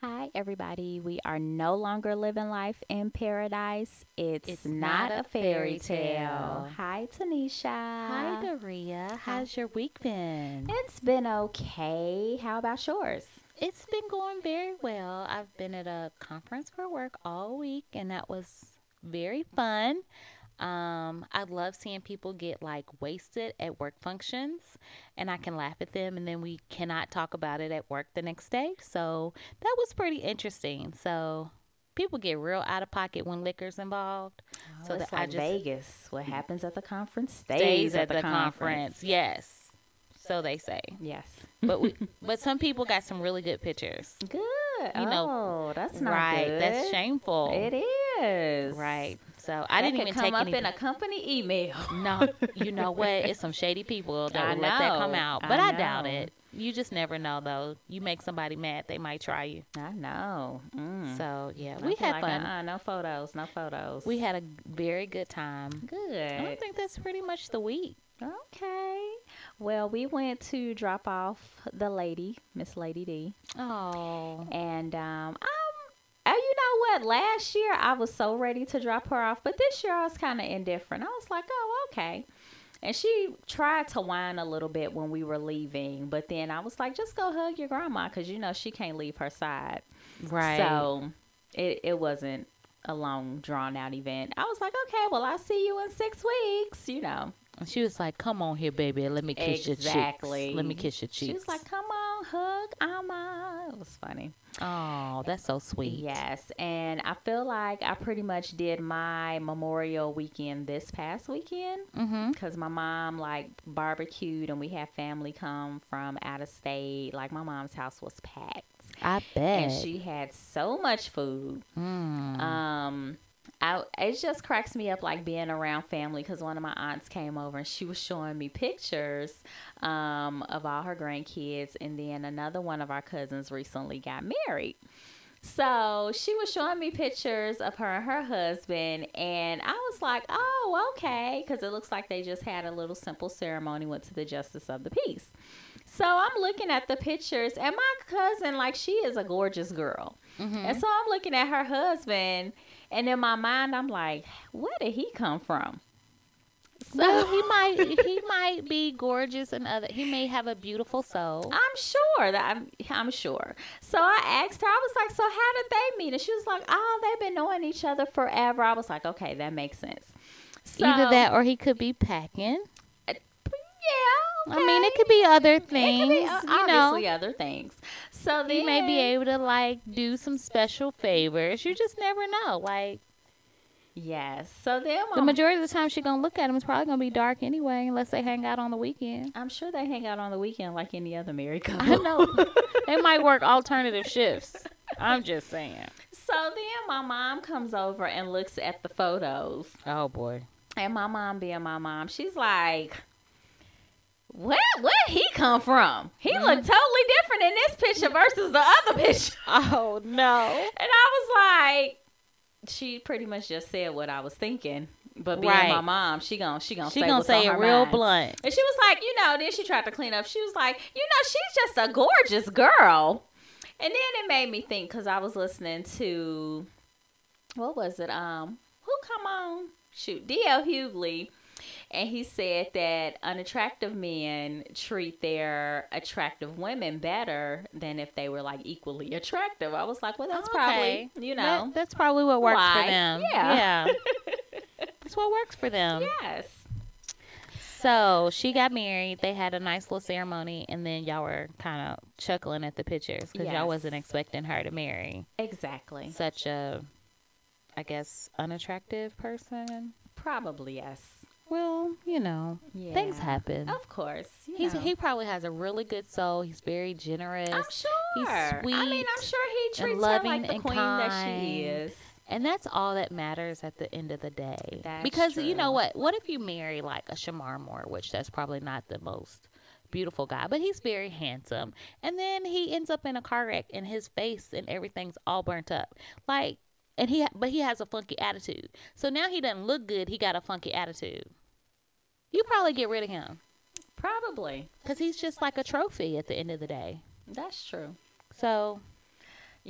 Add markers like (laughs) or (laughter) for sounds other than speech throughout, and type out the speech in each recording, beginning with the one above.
Hi, everybody. We are no longer living life in paradise. It's, It's not, not a fairy tale. Hi, Tanisha. Hi, Daria. How's your week been? It's been okay. How about yours? It's been going very well. I've been at a conference for work all week, and that was very fun. Um, I love seeing people get like wasted at work functions, and I can laugh at them, and then we cannot talk about it at work the next day. So that was pretty interesting. So people get real out of pocket when liquor's involved. So that it's I like just- Vegas. What (laughs) happens at the conference stays, Stays at the conference. Yes, so they say. Yes. But we, (laughs) but some people got some really good pictures. Good. You know, oh, that's not good. right, good. that's shameful. It is. Right. So I That didn't even come take up any. in a company email. no, you know what? It's some shady people (laughs) that I would let that come out. But I, doubt it. You just never know, though. You make somebody mad, they might try you. I know. Mm. So yeah, we had like, fun. Uh-uh, no photos. No photos. We had a very good time. good. I think that's pretty much the week. Okay. Well, we went to drop off the lady, Miss Lady D, Oh, and um, um, uh, you know what? Last year I was so ready to drop her off, but this year I was kind of indifferent. I was like, oh, okay. And she tried to whine a little bit when we were leaving, but then I was like, just go hug your grandma because you know she can't leave her side. right. So it, it wasn't a long, drawn out event. I was like, okay, well, I'll see you in six weeks, you know. And she was like, "Come on here, baby. Let me kiss Exactly. your cheeks. Let me kiss your cheeks." She was like, come on, hug Alma. It was funny. "Oh, that's so sweet." Yes. And I feel like I pretty much did my Memorial weekend this past weekend Mm-hmm. because my mom like barbecued and we had family come from out of state. Like my mom's house was packed. I bet. And she had so much food. Mm. Um, I it just cracks me up like being around family because one of my aunts came over and she was showing me pictures um, of all her grandkids, and then another one of our cousins recently got married. So she was showing me pictures of her and her husband, and I was like, "Oh, okay," because it looks like they just had a little simple ceremony, went to the justice of the peace. So I'm looking at the pictures, and my cousin, like, she is a gorgeous girl. Mhm. And so I'm looking at her husband, and in my mind, I'm like, where did he come from? So he might (laughs) he might be gorgeous and other. He may have a beautiful soul. I'm sure that I'm, I'm sure. So I asked her, I was like, so how did they meet? And she was like, oh, they've been knowing each other forever. I was like, okay, that makes sense. So, Either that or he could be packing. yeah. I mean, it could be other things. be, uh, you know, obviously other things. So he may be able to like do some special favors. You just never know. Like Yes. So then the majority of the time, she gonna look at him. It's probably gonna be dark anyway, unless they hang out on the weekend. I'm sure they hang out on the weekend like any other married couple. I know (laughs) they might work alternative shifts. I'm just saying. So then my mom comes over and looks at the photos. Oh boy. And my mom being my mom, she's like, Where where he come from? He Mm-hmm. looked totally different in this picture versus the other (laughs) picture. Oh no. And I was like, she pretty much just said what I was thinking. But being my mom, she gon' she gonna She say gonna say it real mind. blunt. And she was like, you know, then she tried to clean up. She was like, you know, she's just a gorgeous girl. And then it made me think because I was listening to, what was it? Um, who come on? Shoot, D.L. Hughley. And he said that unattractive men treat their attractive women better than if they were like equally attractive. I was like, well, that's Okay. probably, you know, That- that's probably what works why. for them. Yeah. (laughs) that's what works for them. yes. So she got married. They had a nice little ceremony, and then y'all were kind of chuckling at the pictures because Yes. y'all wasn't expecting her to marry Exactly. such a, I guess, unattractive person. Probably yes. Well, you know, Yeah. things happen. Of course. He's know. he probably has a really good soul. He's very generous. I'm sure. He's sweet. I mean, I'm sure he treats her like the queen that she is. And that's all that matters at the end of the day. That's because you know what? What if you marry like a Shemar Moore, which that's probably not the most beautiful guy, but he's very handsome. And then he ends up in a car wreck and his face and everything's all burnt up. Like and he but he has a funky attitude. So now he doesn't look good, he got a funky attitude. You probably get rid of him Probably. cuz he's just like a trophy at the end of the day. That's true. So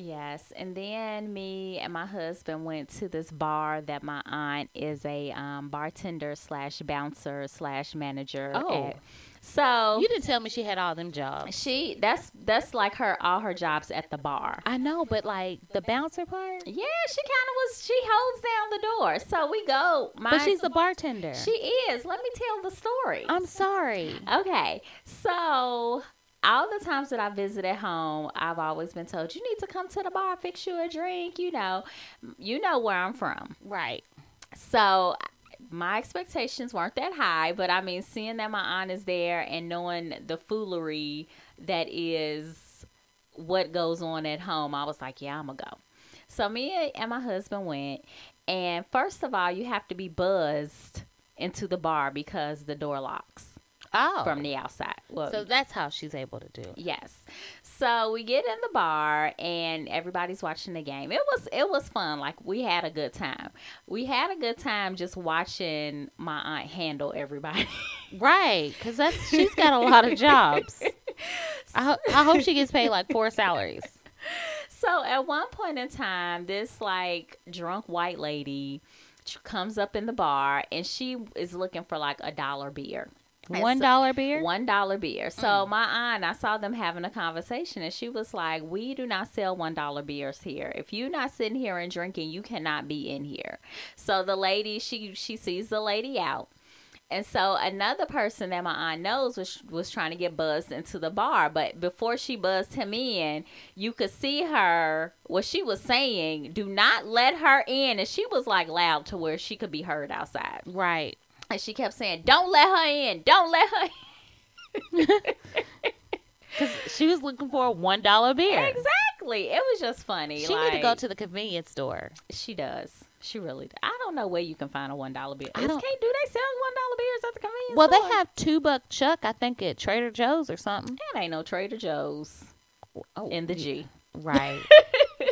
Yes, and then me and my husband went to this bar that my aunt is a um, bartender slash bouncer slash manager. Oh. at. so You didn't tell me she had all them jobs. she that's that's like her all her jobs at the bar. I know, but like the bouncer part. Yeah, she kind of was. She holds down the door, so we go. My, But she's the bartender. she is. Let me tell the story. I'm sorry. Okay, so all the times that I visited home, I've always been told you need to come to the bar, fix you a drink. You know, you know where I'm from. Right. So my expectations weren't that high, but I mean, seeing that my aunt is there and knowing the foolery that is what goes on at home, I was like, yeah, I'm gonna go. So me and my husband went, and first of all, you have to be buzzed into the bar because the door locks Oh. from the outside. Well, so that's how she's able to do it. Yes. So we get in the bar and everybody's watching the game. It was it was fun. Like we had a good time. We had a good time just watching my aunt handle everybody. (laughs) Right, because that's she's got a lot of jobs. (laughs) I, I hope she gets paid like four salaries. so at one point in time, this like drunk white lady comes up in the bar and she is looking for like a dollar beer. One beer. One dollar mm. beer. So mm. my aunt, I saw them having a conversation, and she was like, "We do not sell one dollar beers here. If you're not sitting here and drinking, you cannot be in here." So the lady, she she sees the lady out. And so another person that my aunt knows was was trying to get buzzed into the bar, but before she buzzed him in, you could see her what she was saying, do not let her in, and she was like loud to where she could be heard outside. Right. And she kept saying, "Don't let her in. Don't let her in." (laughs) Because she was looking for a one dollar beer. Exactly. It was just funny. She need to go to the convenience store. She does. She really. Does. I don't know where you can find a one dollar beer. I don't- Can't do they sell one dollar beers at the convenience Well, store? they have two buck chuck, I think, at Trader Joe's or something. That ain't no Trader Joe's Oh, in the yeah. G. Right.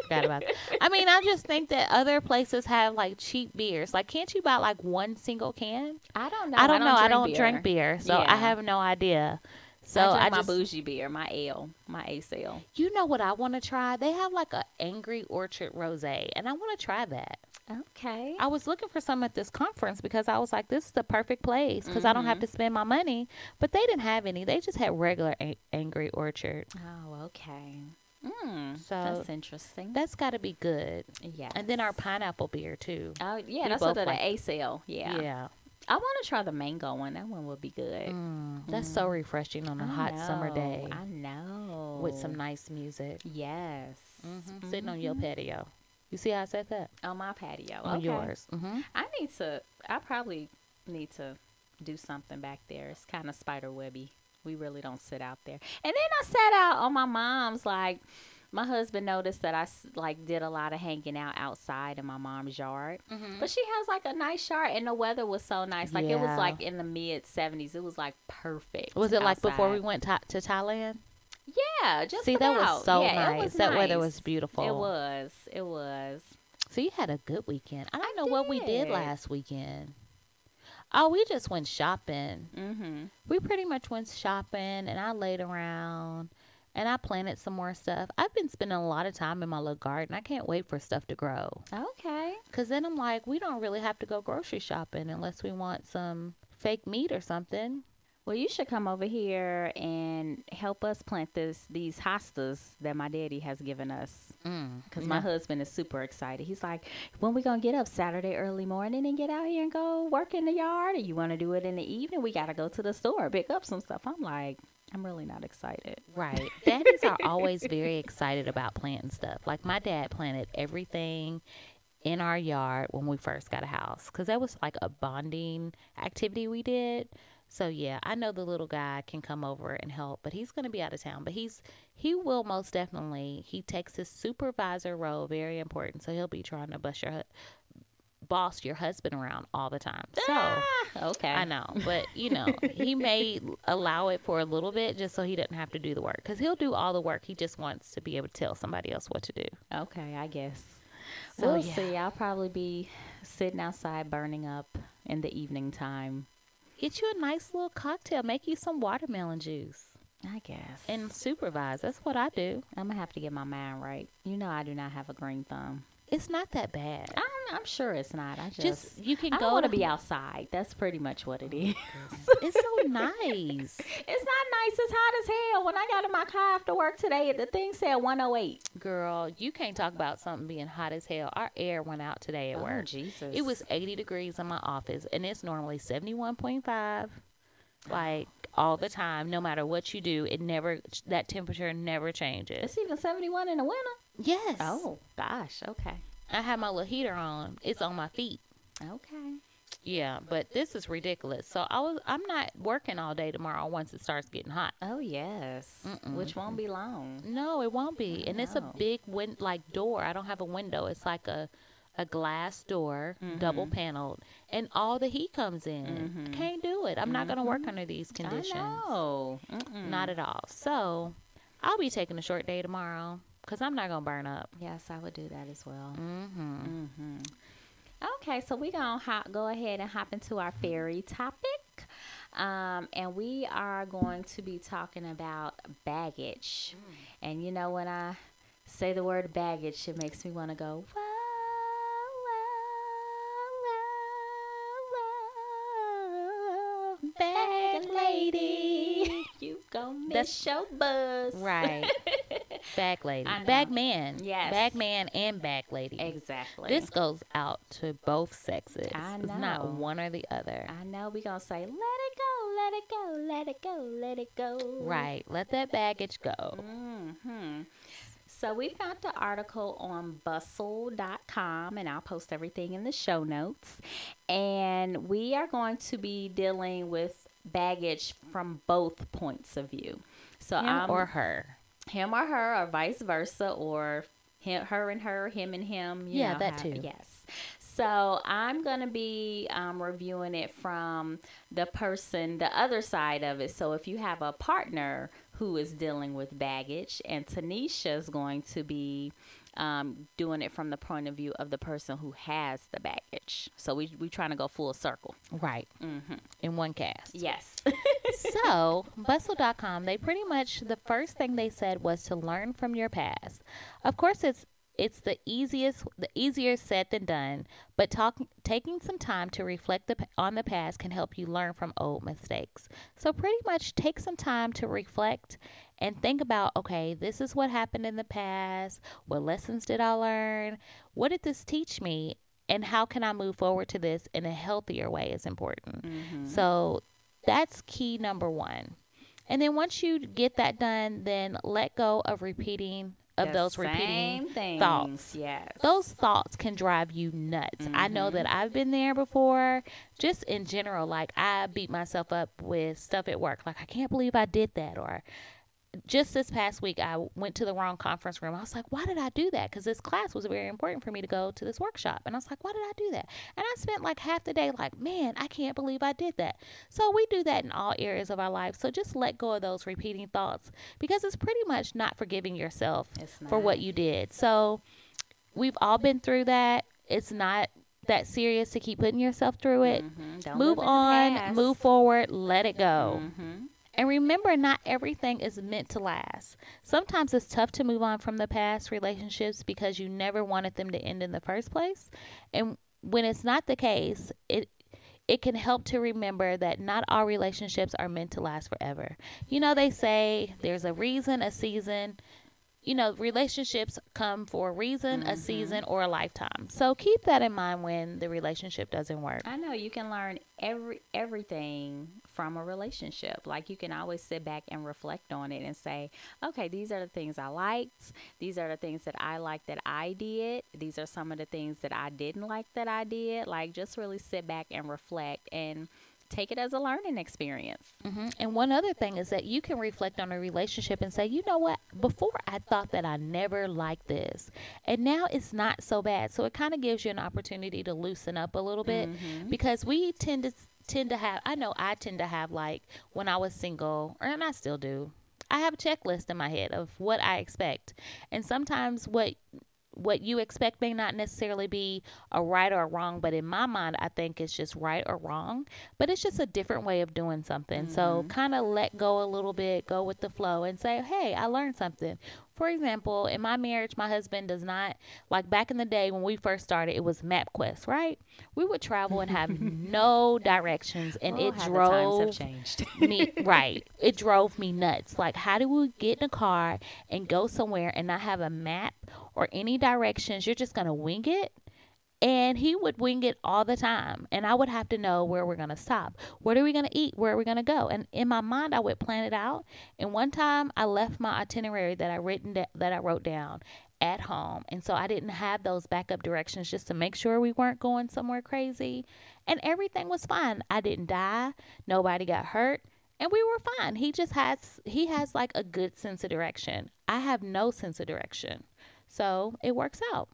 Forgot about that. I mean, I just think that other places have like cheap beers. Like, can't you buy like one single can? I don't know. I don't know. I don't beer. drink beer, so I have no idea. So I drink I, my just, bougie beer, my ale, my ace ale. you know what I want to try? They have like a Angry Orchard rosé, and I want to try that. Okay. I was looking for some at this conference because I was like, this is the perfect place because I don't have mm-hmm. to spend my money. But they didn't have any. They just had regular a- Angry Orchard. Oh, okay. Mm, So that's interesting. that's got to be good. yeah. And then our pineapple beer too. Oh yeah, we that's what the like- ace ale. Yeah. yeah. I want to try the mango one. That one would be good. Mm, that's so refreshing on a I hot summer day I know. with some nice music. Yes. hmm Sitting on your patio. You see how I said that? On my patio. On okay. yours. hmm I need to. I probably need to do something back there. It's kind of spider webby. We really don't sit out there. And then I sat out on my mom's. Like my husband noticed that I like did a lot of hanging out outside in my mom's yard. Mm-hmm. But she has like a nice yard, and the weather was so nice. Like it was like in the mid seventies. It was like perfect. Was it like before we went to, to Thailand? Yeah, just See, that was so Yeah, nice. was that weather was beautiful. It was. It was. So you had a good weekend. I don't I know what we did did. last weekend. Oh, we just went shopping. Mm-hmm. We pretty much went shopping and I laid around and I planted some more stuff. I've been spending a lot of time in my little garden. I can't wait for stuff to grow. Okay. Cause then I'm like, we don't really have to go grocery shopping unless we want some fake meat or something. Well, you should come over here and help us plant this these hostas that my daddy has given us. Mm. Because my husband is super excited. He's like, when we gonna get up Saturday early morning and get out here and go work in the yard, or you want to do it in the evening? We gotta go to the store pick up some stuff. I'm like, I'm really not excited. Right. (laughs) Daddies are always very excited about planting stuff. Like my dad planted everything in our yard when we first got a house because that was like a bonding activity we did. So yeah, I know the little guy can come over and help, but he's going to be out of town. But he's he will most definitely. He takes his supervisor role very important. So he'll be trying to bust your hu- boss your husband around all the time. So. Ah, okay. I know, but you know, he may (laughs) allow it for a little bit just so he doesn't have to do the work. Because he'll do all the work. He just wants to be able to tell somebody else what to do. Okay, I guess. So, we'll yeah. see. I'll probably be sitting outside burning up in the evening time. Get you a nice little cocktail. Make you some watermelon juice. I guess. and supervise. That's what I do. I'm gonna have to get my mind right. You know, I do not have a green thumb. It's not that bad. I'm, I'm sure it's not. I just, Just you can I go want to be outside. That's pretty much what it oh, is. It's so (laughs) nice. It's not nice. It's hot as hell. When I got in my car after work today, the thing said 108. Girl, you can't talk about something being hot as hell. Our air went out today at oh, work. Oh, Jesus. It was 80 degrees in my office, and it's normally 71.5, like all the time. No matter what you do, it never that temperature never changes. It's even 71 in the winter. Yes. Oh, gosh. Okay. I have my little heater on. It's on my feet. Okay. Yeah, but this is ridiculous. So I was I'm not working all day tomorrow once it starts getting hot. Oh, yes. Which won't be long. No, it won't be. And it's a big win like door. I don't have a window. It's like a a glass door, double paneled, and all the heat comes in. Can't do it. I'm not going to work under these conditions. Know. Not at all. So, I'll be taking a short day tomorrow cuz I'm not going to burn up. Yes, I would do that as well. Mhm. hmm Okay, so we're going to hop, go ahead and hop into our fairy topic. Um, and we are going to be talking about baggage. And you know, when I say the word baggage, it makes me want to go, whoa, bag lady. you gon' miss That's- your buzz. Right. (laughs) Bag lady. Know. Bag man. Yes. Bag man and bag lady. Exactly. This goes out to both sexes. I It's not one or the other. I know we gonna say, let it go, let it go, let it go, let it go. Right. Let that baggage go. hmm So we found the article on bustle.com and I'll post everything in the show notes. And we are going to be dealing with baggage from both points of view. So Him I'm or her. him or her or vice versa or him, her and her, him and him. you Yeah, know, that how- too. Yes. So I'm going to be um, reviewing it from the person, the other side of it. So if you have a partner who is dealing with baggage, and Tanisha is going to be um, doing it from the point of view of the person who has the baggage. So we we trying to go full circle. Right. Mm-hmm. In one cast. Yes. so, (laughs) bustle.com, they pretty much the first thing they said was to learn from your past. Of course, it's it's the easiest the easier said than done, but talk, taking some time to reflect the, on the past can help you learn from old mistakes. So pretty much take some time to reflect and think about okay, this is what happened in the past. What lessons did I learn? What did this teach me? And how can I move forward to this in a healthier way is important. Mm-hmm. So that's key number one. And then once you get that done, then let go of repeating of The those repeating things. thoughts. Yes. those thoughts can drive you nuts. I know mm-hmm. that I've been there before. Just in general, like I beat myself up with stuff at work. Like I can't believe I did that or just this past week I went to the wrong conference room. I was like, why did I do that? Because this class was very important for me to go to this workshop. And I was like, why did I do that? And I spent like half the day like, man, I can't believe I did that. So we do that in all areas of our life. So just let go of those repeating thoughts because it's pretty much not forgiving yourself for what you did. So we've all been through that. It's not that serious to keep putting yourself through it. Mhm. Don't Move live in the on, move forward, let it go. Mhm. And remember, not everything is meant to last. Sometimes it's tough to move on from the past relationships because you never wanted them to end in the first place. And when it's not the case, it it can help to remember that not all relationships are meant to last forever. You know, they say there's a reason, a season. You know, relationships come for a reason, a mm-hmm. season, or a lifetime. So keep that in mind when the relationship doesn't work. I know you can learn every everything from a relationship. Like you can always sit back and reflect on it and say, okay, these are the things I liked. These are the things that I liked that I did. These are some of the things that I didn't like that I did. Like just really sit back and reflect and take it as a learning experience. hmm And one other thing is that you can reflect on a relationship and say, you know what? Before I thought that I never liked this, and now it's not so bad. So it kind of gives you an opportunity to loosen up a little bit because we tend to tend to have. I know I tend to have like when I was single, or and I still do. I have a checklist in my head of what I expect, and sometimes what what you expect may not necessarily be a right or a wrong, but in my mind, I think it's just right or wrong. But it's just a different way of doing something. Mm-hmm. So kind of let go a little bit, go with the flow, and say, hey, I learned something. For example, in my marriage, my husband does not like back in the day when we first started, it was MapQuest, right? We would travel and have (laughs) no directions, and oh, it drove me (laughs) right. It drove me nuts. Like, how do we get in a car and go somewhere and not have a map or any directions? You're just gonna wing it and he would wing it all the time and i would have to know where we're going to stop. What are we going to eat? Where are we going to go? And in my mind i would plan it out. And one time i left my itinerary that i written da- that i wrote down at home and so i didn't have those backup directions just to make sure we weren't going somewhere crazy. And everything was fine. I didn't die. Nobody got hurt. And we were fine. He just has he has like a good sense of direction. I have no sense of direction. So it works out.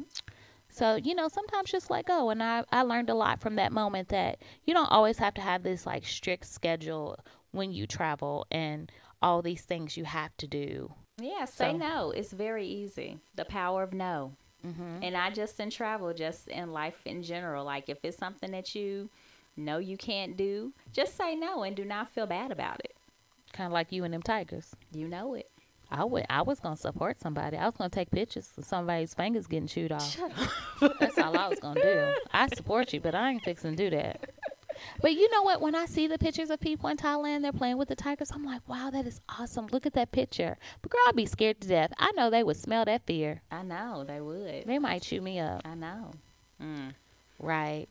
Mm-hmm. So, you know, sometimes just let go. And I, I learned a lot from that moment that you don't always have to have this like strict schedule when you travel and all these things you have to do. Yeah, say so. no. It's very easy. The power of no. Mm-hmm. And not just in travel, just in life in general. Like if it's something that you know you can't do, just say no and do not feel bad about it. Kind of like you and them tigers. You know it. I would. I was gonna support somebody. I was gonna take pictures of somebody's fingers getting chewed off. Shut up. That's all I was gonna do. I support you, but I ain't fixing to do that. But you know what? When I see the pictures of people in Thailand, they're playing with the tigers. I'm like, wow, that is awesome. Look at that picture. But girl, I'd be scared to death. I know they would smell that fear. I know they would. They might chew me up. I know. Mm. Right.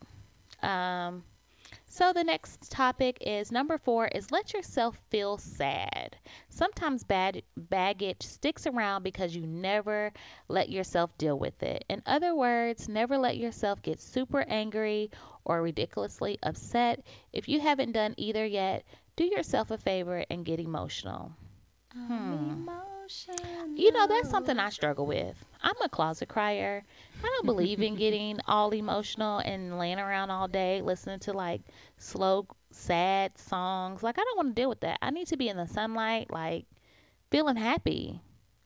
Um. So the next topic is number four is let yourself feel sad. Sometimes bad baggage sticks around because you never let yourself deal with it. In other words, never let yourself get super angry or ridiculously upset. If you haven't done either yet, do yourself a favor and get emotional. Hmm. You know, that's something I struggle with. I'm a closet crier. I don't believe in getting (laughs) all emotional and laying around all day listening to like slow, sad songs. Like, I don't want to deal with that. I need to be in the sunlight, like feeling happy.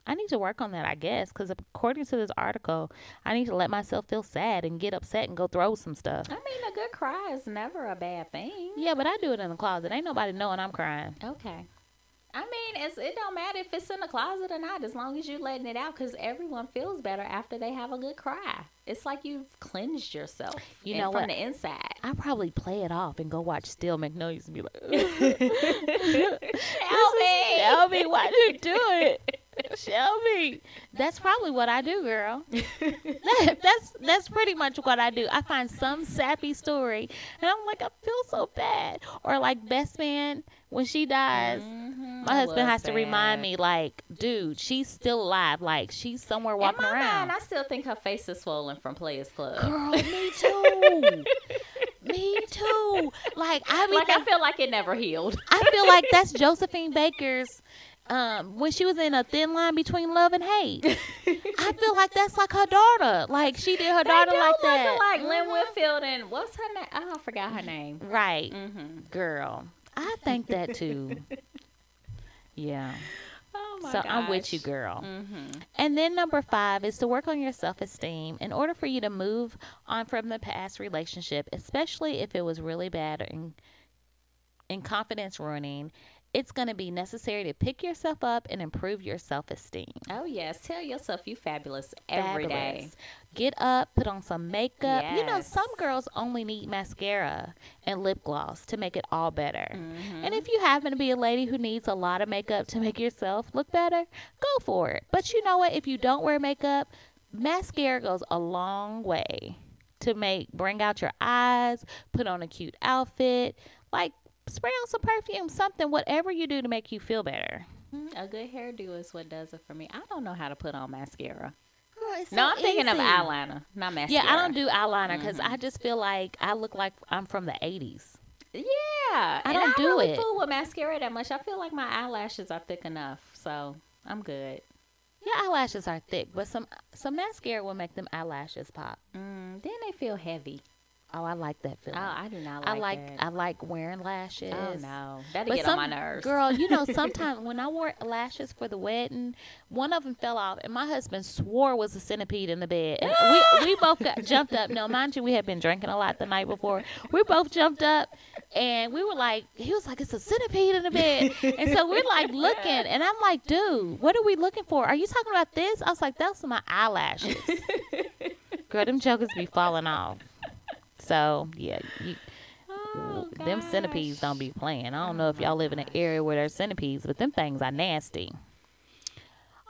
I need to work on that, I guess, because according to this article, I need to let myself feel sad and get upset and go throw some stuff. I mean, a good cry is never a bad thing. Yeah, but I do it in the closet. Ain't nobody knowing I'm crying. Okay. I mean, it's, it don't matter if it's in the closet or not, as long as you're letting it out, because everyone feels better after they have a good cry. It's like you've cleansed yourself, you know, from what? the inside. I probably play it off and go watch Steel Magnolias and be like, (laughs) (laughs) "Help me, help me, why do you do it?" (laughs) (laughs) Shelby, that's probably what I do, girl. (laughs) that, that's that's pretty much what I do. I find some sappy story, and I'm like, I feel so bad. Or like best man when she dies, mm-hmm. my husband has sad. to remind me, like, dude, she's still alive. Like she's somewhere walking around. Mind, I still think her face is swollen from Players Club. Girl, me (laughs) too. me too. Like I mean, like I feel like it never healed. I feel like that's Josephine Baker's um, when she was in a thin line between love and hate. (laughs) I feel like that's like her daughter. Like she did her daughter like that. Like mm-hmm. Lynn Whitfield and what's her name? Oh, I forgot her name. Right, mm-hmm. girl. I think that too. (laughs) yeah. Oh so gosh. I'm with you, girl. Mm-hmm. And then number five is to work on your self esteem in order for you to move on from the past relationship, especially if it was really bad and in confidence ruining it's going to be necessary to pick yourself up and improve your self esteem. Oh, yes. Tell yourself you fabulous every fabulous. day. Get up, put on some makeup. Yes. You know, some girls only need mascara and lip gloss to make it all better. Mm-hmm. And if you happen to be a lady who needs a lot of makeup to make yourself look better, go for it. But you know what? If you don't wear makeup, mascara goes a long way to make bring out your eyes, put on a cute outfit. Like spray on some perfume, something, whatever you do to make you feel better. Mm-hmm. A good hairdo is what does it for me. I don't know how to put on mascara. Oh, no, I'm thinking of eyeliner, not mascara. Yeah, I don't do eyeliner because mm-hmm. I just feel like I look like I'm from the 80s. Yeah, I don't do it. I don't really it. Fool with mascara that much. I feel like my eyelashes are thick enough, so I'm good. Your eyelashes are thick, but some some mascara will make them eyelashes pop. Mm, then they feel heavy. Oh, I like that oh, feeling. Oh. I do not Like I like. that. I like wearing oh, lashes. Oh no, that'd But get some on my nerves. girl, you know, (laughs) sometimes when I wore lashes for the wedding, one of them fell off, and my husband swore was a centipede in the bed. And we we (laughs) both got jumped up. Now, mind you, we had been drinking a lot the night before. We both jumped up, and we were like, he was like, it's a centipede in the bed, and so we're like looking, and I'm like, dude, what are we looking for? Are you talking about this? I was like, those are my eyelashes. (laughs) Girl, them jokers be falling off. So yeah, you, Oh, them centipedes don't be playing. I don't know if oh, y'all live in an area where there's centipedes, but them things are nasty.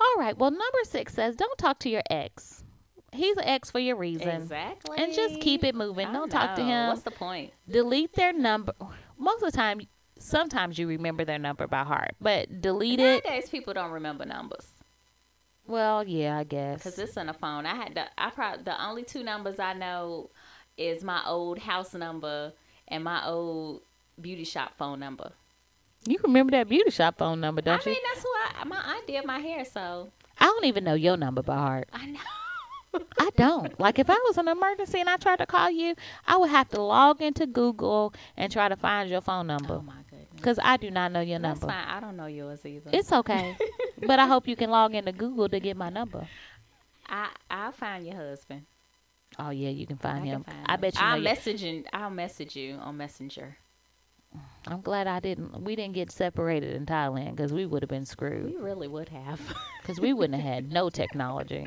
All right. Well, number six says don't talk to your ex. He's an ex for your reason. Exactly. And just keep it moving. I Don't talk to him. What's the point? Delete their number. Most of the time, sometimes you remember their number by heart, but delete it. Nowadays, people don't remember numbers Well, yeah, I guess. because it's on a phone. I had the I probably the only two numbers I know is my old house number and my old beauty shop phone number. You remember that beauty shop phone number, don't I you? I mean, that's who I my aunt did my hair, so I don't even know your number by heart. I know. (laughs) I don't. Like if I was an emergency and I tried to call you, I would have to log into Google and try to find your phone number Oh my goodness. because I do not know your That's number. fine. I don't know yours either. It's okay, (laughs) but I hope you can log into Google to get my number. I I'll find your husband. Oh yeah, you can find I him. can find I him. bet you. I'll your- message you. I'll message you on Messenger. I'm glad I didn't. We didn't get separated in Thailand because we would have been screwed. We really would have. (laughs) Because we wouldn't have had no technology.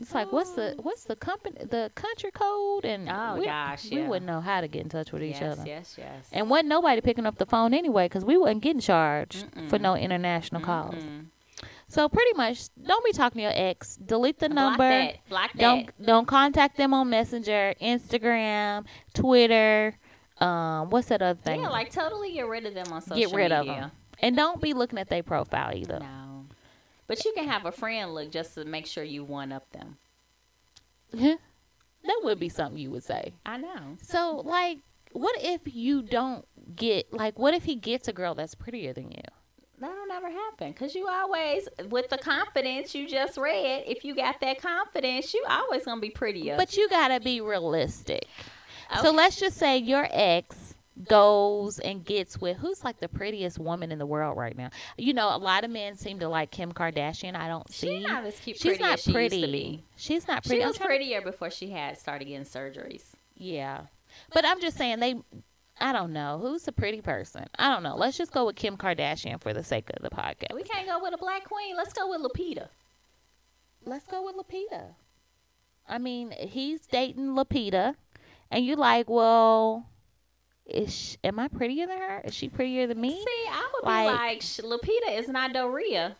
It's like what's the (sighs) what's the company the country code and Oh, we, gosh, we wouldn't know how to get in touch with each yes, other. yes, yes. And wasn't nobody picking up the phone anyway because we wasn't getting charged for no international calls. So pretty much, don't be talking to your ex. Delete the Block number. that. Block that. Don't don't contact them on Messenger, Instagram, Twitter. Um, what's that other thing? Yeah, like totally get rid of them on social media. Get rid of them. And don't be looking at their profile either. No. But you can have a friend look just to make sure you one up them. that would be something you would say. I know. So, like, what if you don't get like? What if he gets a girl that's prettier than you? That'll never happen because you always, with the confidence you just read, if you got that confidence, you always gonna be prettier. But you gotta be realistic. So let's just say your ex goes and gets with who's like the prettiest woman in the world right now. You know, a lot of men seem to like Kim Kardashian. I don't see. she's not as cute, She's not as she pretty. used to be. She's not She pretty. I'm was prettier before she had started getting surgeries. Yeah, but I'm just saying they. I don't know who's a pretty person. I don't know. Let's just go with Kim Kardashian for the sake of the podcast. We can't go with a black queen. Let's go with Lupita. Let's go with Lupita. I mean, he's dating Lupita, and you're like, well, is she, am I prettier than her? Is she prettier than me? See, I would Like- be like, Lupita is not Doria,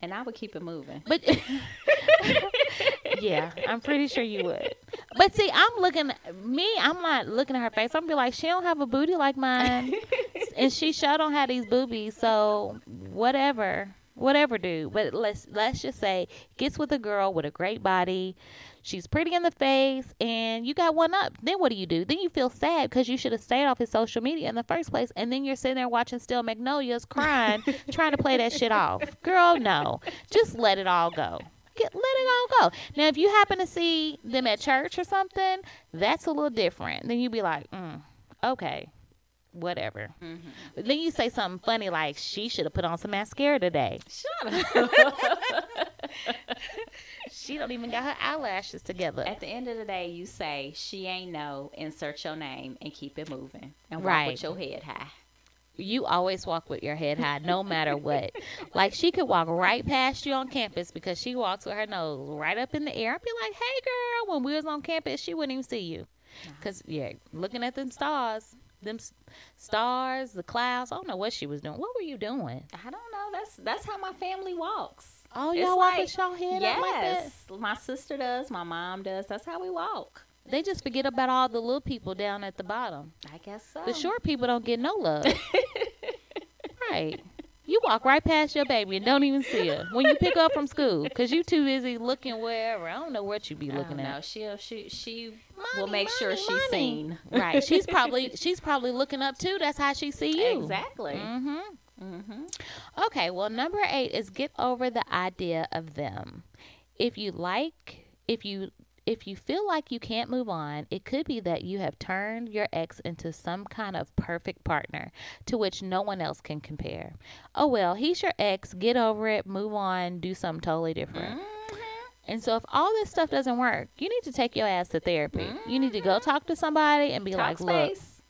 and I would keep it moving. But (laughs) yeah, I'm pretty sure you would. But see, I'm looking me. I'm not looking at her face. I'm be like, she don't have a booty like mine, (laughs) and she sure don't have these boobies. So whatever, whatever, dude. But let's let's just say gets with a girl with a great body. She's pretty in the face, and you got one up. Then what do you do? Then you feel sad because you should have stayed off his social media in the first place, and then you're sitting there watching Steel Magnolias, crying, (laughs) trying to play that shit off. Girl, no, just let it all go. Get, let it all go. Now, if you happen to see them at church or something, that's a little different. Then you'd be like, mm, okay, whatever. Mm-hmm. But then you say something funny like, she should have put on some mascara today. Shut up. (laughs) She don't even got her eyelashes together. At the end of the day, you say she ain't no. Insert your name and keep it moving, and walk Right. with your head high. you always walk with your head high no matter what. Like she could walk right past you on campus because she walks with her nose right up in the air. I'd be like, "Hey, girl!" When we was on campus, she wouldn't even see you, cause yeah, looking at them stars, them stars, the clouds. I don't know what she was doing. What were you doing? I don't know. That's that's how my family walks. Oh, y'all walk with y'all head up like that? Yes, my sister does. My mom does. That's how we walk. They just forget about all the little people down at the bottom. I guess so. The short people don't get no love. (laughs) right. You walk right past your baby and don't even see her when you pick her up from school because you too busy looking wherever. I don't know what you be looking at. No, she'll she she will Money, make sure money, she's money. seen. Right. She's (laughs) probably she's probably looking up too. That's how she see you. Exactly. Mm-hmm. Mm-hmm. Okay. Well, number eight is get over the idea of them. If you like, if you if you feel like you can't move on, it could be that you have turned your ex into some kind of perfect partner to which no one else can compare. Oh, well, he's your ex. Get over it, move on, do something totally different. Mm-hmm. And so, if all this stuff doesn't work, you need to take your ass to therapy. You need to go talk to somebody and be Talk like, look, space.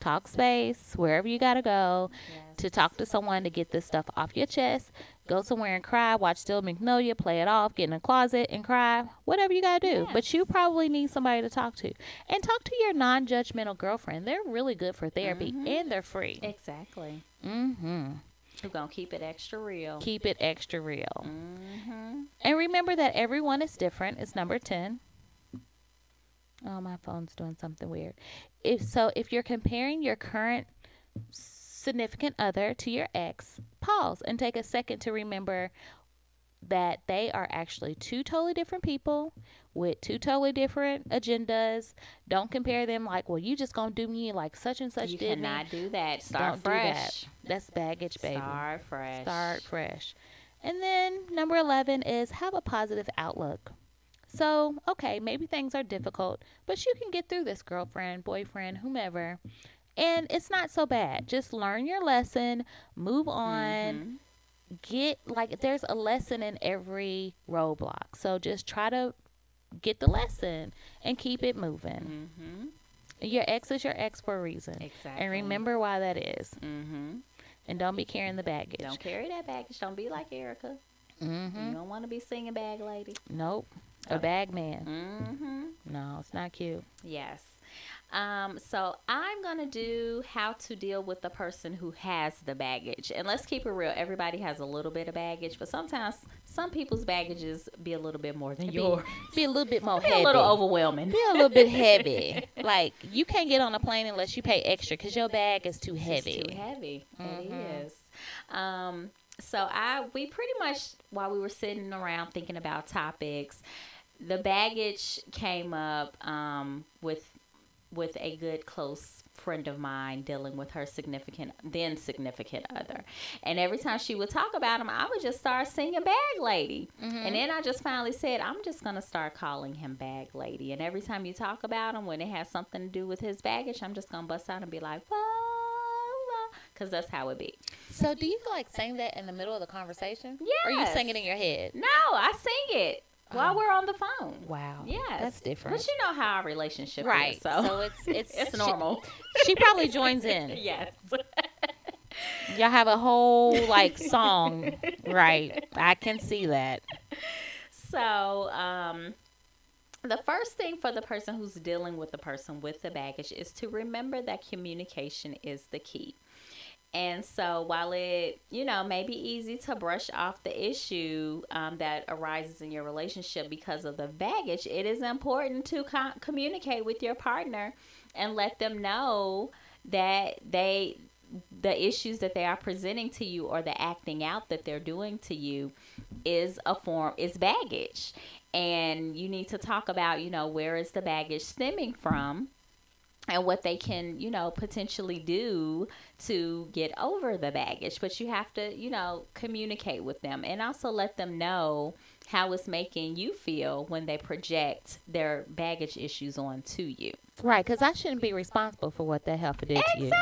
talk space, wherever you got to go Yes. to talk to someone to get this stuff off your chest. Go somewhere and cry, watch Steel Magnolia, play it off, get in a closet and cry, whatever you got to do. But you probably need somebody to talk to. And talk to your non judgmental girlfriend. They're really good for therapy Mm-hmm. and they're free. Exactly. Mm-hmm. We're gonna keep it extra real. Keep it extra real. Mm-hmm. And remember that everyone is different. It's number 10. Oh, my phone's doing something weird. If so, if you're comparing your current significant other to your ex, pause and take a second to remember that they are actually two totally different people with two totally different agendas. Don't compare them like, well, you just gonna do me like such and such You did me. cannot do that. Start Don't do that. fresh. That's baggage, baby. Start fresh. Start fresh. And then number 11 is have a positive outlook. So, okay, maybe things are difficult, but you can get through this, girlfriend, boyfriend, whomever. And it's not so bad. Just learn your lesson, move on, Mhm. get like there's a lesson in every roadblock. So just try to get the lesson and keep it moving. Mhm. Your ex is your ex for a reason. Exactly. And remember why that is. Mhm. And don't be carrying the baggage. Don't carry that baggage. Don't be like Erykah. Mm-hmm. You don't want to be singing bag lady. Nope. A Oh. bag man. Mm-hmm. No, it's not cute. Yes. Um, so I'm gonna do how to deal with the person who has the baggage, and let's keep it real. Everybody has a little bit of baggage, but sometimes some people's baggages be a little bit more than Be, yours. (laughs) be a little bit more Be heavy. a little overwhelming. Be a little bit heavy. (laughs) like you can't get on a plane unless you pay extra because your bag is too It's heavy. too heavy. It Mhm. is. Um, so I we pretty much while we were sitting around thinking about topics, the baggage came up um, with with a good close friend of mine dealing with her significant then significant other and every time she would talk about him i would just start singing bag lady mm-hmm. and then i just finally said i'm just going to start calling him bag lady and every time you talk about him when it has something to do with his baggage i'm just going to bust out and be like because that's how it be So do you like sing that in the middle of the conversation? Yeah. Or you sing it in your head? no i sing it while Oh. we're on the phone Wow. yes That's different. but you know how our relationship right. is so, so (laughs) it's it's it's she- normal She, probably joins in. (laughs) yes Y'all have a whole like song. (laughs) right. I can see that. So, um, the first thing for the person who's dealing with the person with the baggage is to remember that communication is the key. And so, while it, you know, may be easy to brush off the issue um, that arises in your relationship because of the baggage, it is important to co- communicate with your partner and let them know that they the issues that they are presenting to you or the acting out that they're doing to you is a form is baggage. And you need to talk about you know where is the baggage stemming from and what they can you know potentially do to get over the baggage but you have to you know communicate with them and also let them know how it's making you feel when they project their baggage issues onto you Right, because I shouldn't be responsible for what that heifer did to you. exactly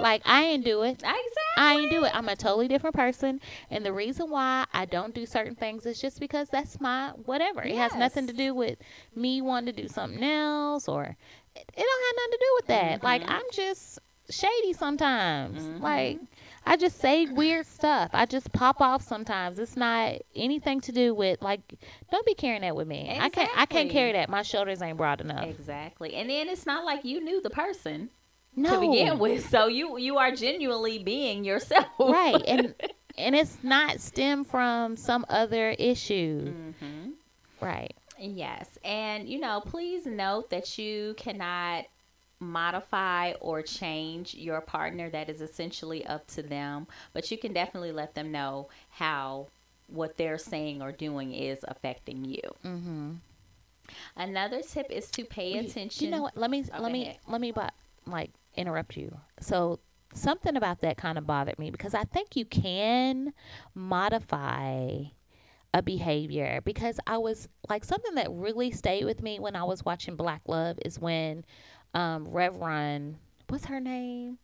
Like I ain't do it. exactly I ain't do it. I'm a totally different person, and the reason why I don't do certain things is just because that's my whatever. It has nothing to do with me wanting to do something else, or it, it don't have nothing to do with that. Like Mhm. I'm just shady sometimes. Mhm. Like I just say weird stuff. I just pop off sometimes. It's not anything to do with like. Don't be carrying that with me. I can't. I can't carry that. My shoulders ain't broad enough. Exactly. And then it's not like you knew the person No. to begin (laughs) with. So you you are genuinely being yourself. right and (laughs) and it's not stem from some other issue hmm right Yes. And you know, please note that you cannot modify or change your partner that is essentially up to them, but you can definitely let them know how what they're saying or doing is affecting you. mm-hmm. Another tip is to pay attention. you know what? Let me Oh, let me let me bu- like interrupt you. So something about that kind of bothered me because i think you can modify a behavior because I was like something that really stayed with me when I was watching Black Love is when um Reverend what's her name?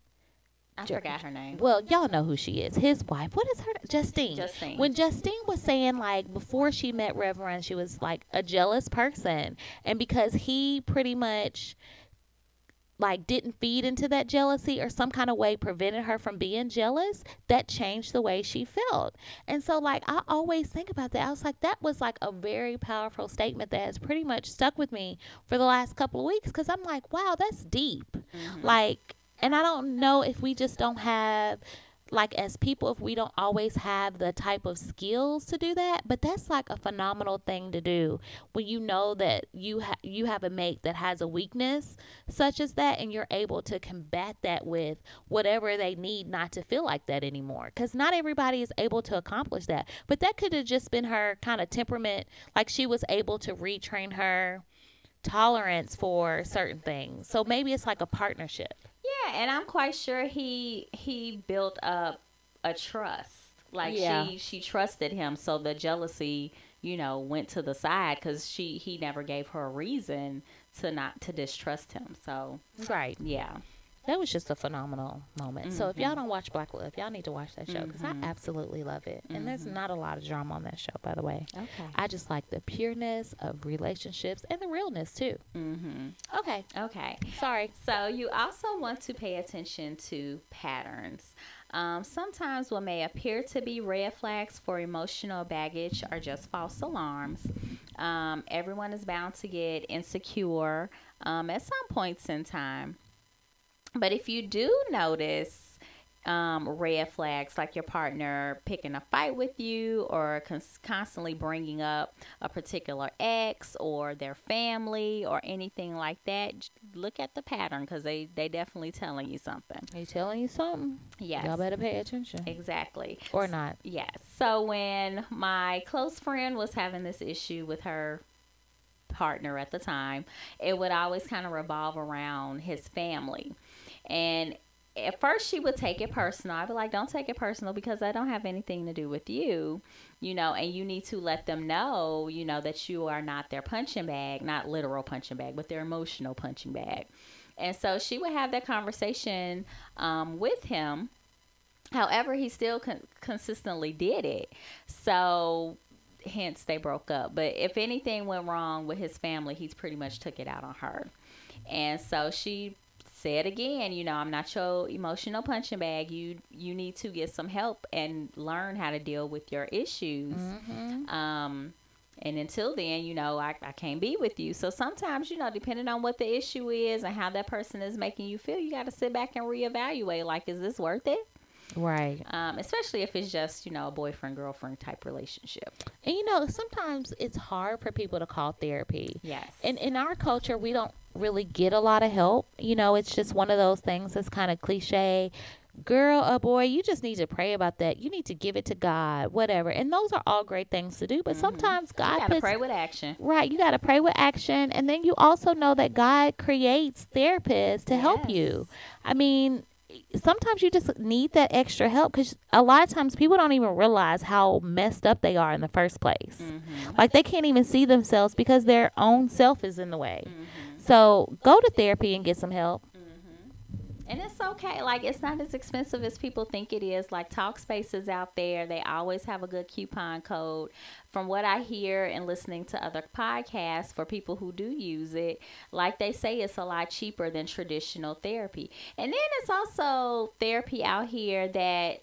I Ju- forgot her name. Well, y'all know who she is. His wife. What is her? Justine. Justine. When Justine was saying like before she met Reverend, she was like a jealous person, and because he pretty much like didn't feed into that jealousy or some kind of way prevented her from being jealous that changed the way she felt. And so like i always think about that. I was like that was like a very powerful statement that has pretty much stuck with me for the last couple of weeks because i'm like wow that's deep. Mhm. like and i don't know if we just don't have like as people if we don't always have the type of skills to do that but that's like a phenomenal thing to do when you know that you ha- you have a mate that has a weakness such as that and you're able to combat that with whatever they need not to feel like that anymore cuz not everybody is able to accomplish that. But that could have just been her kind of temperament like she was able to retrain her tolerance for certain things. So maybe it's like a partnership Yeah, and I'm quite sure he he built up a trust. Like Yeah. she she trusted him, so the jealousy, you know, went to the side because she he never gave her a reason to not to distrust him. So right yeah, That was just a phenomenal moment. So if y'all Mhm. don't watch Black Love, y'all need to watch that show because Mhm. I absolutely love it. And there's Mhm. not a lot of drama on that show, by the way. okay. I just like the pureness of relationships and the realness too. mm-hmm. Okay, Okay. sorry. So you also want to pay attention to patterns. Um, sometimes what may appear to be red flags for emotional baggage are just false alarms. Um, everyone is bound to get insecure um, at some points in time. But if you do notice um, red flags, like your partner picking a fight with you or cons- constantly bringing up a particular ex or their family or anything like that, look at the pattern because they they definitely telling you something. Are you telling you something? Yes, Y'all better pay attention. exactly. Or not. Yes. So when my close friend was having this issue with her partner at the time, it would always kind of revolve around his family. And at first she would take it personal. I'd be like, don't take it personal because I don't have anything to do with you, you know, and you need to let them know, you know, that you are not their punching bag, not literal punching bag, but their emotional punching bag. And so she would have that conversation um, with him. However, he still con- consistently did it. So hence they broke up. But if anything went wrong with his family, he's pretty much took it out on her. And so she said again, you know, I'm not your emotional punching bag. You you need to get some help and learn how to deal with your issues. Mm-hmm. Um and until then, you know, I, I can't be with you. So sometimes, you know, depending on what the issue is and how that person is making you feel, you got to sit back and reevaluate. Like, is this worth it? Right. Um, especially if it's just, you know, a boyfriend girlfriend type relationship. And you know, sometimes it's hard for people to call therapy. Yes. And in our culture, we don't really get a lot of help. You know, it's just one of those things that's kind of cliche. Girl or boy, you just need to pray about that. You need to give it to God, whatever. And those are all great things to do. But Mhm. sometimes you God got to puts pray with action. Right, you got to pray with action. And then you also know that God creates therapists to help you. I mean, sometimes you just need that extra help because a lot of times people don't even realize how messed up they are in the first place. Mm-hmm. Like they can't even see themselves because their own self is in the way. Mm-hmm. So go to therapy and get some help. And it's okay. Like it's not as expensive as people think it is. Like talk spaces out there, they always have a good coupon code. From what I hear and listening to other podcasts for people who do use it, like they say it's a lot cheaper than traditional therapy. And then it's also therapy out here that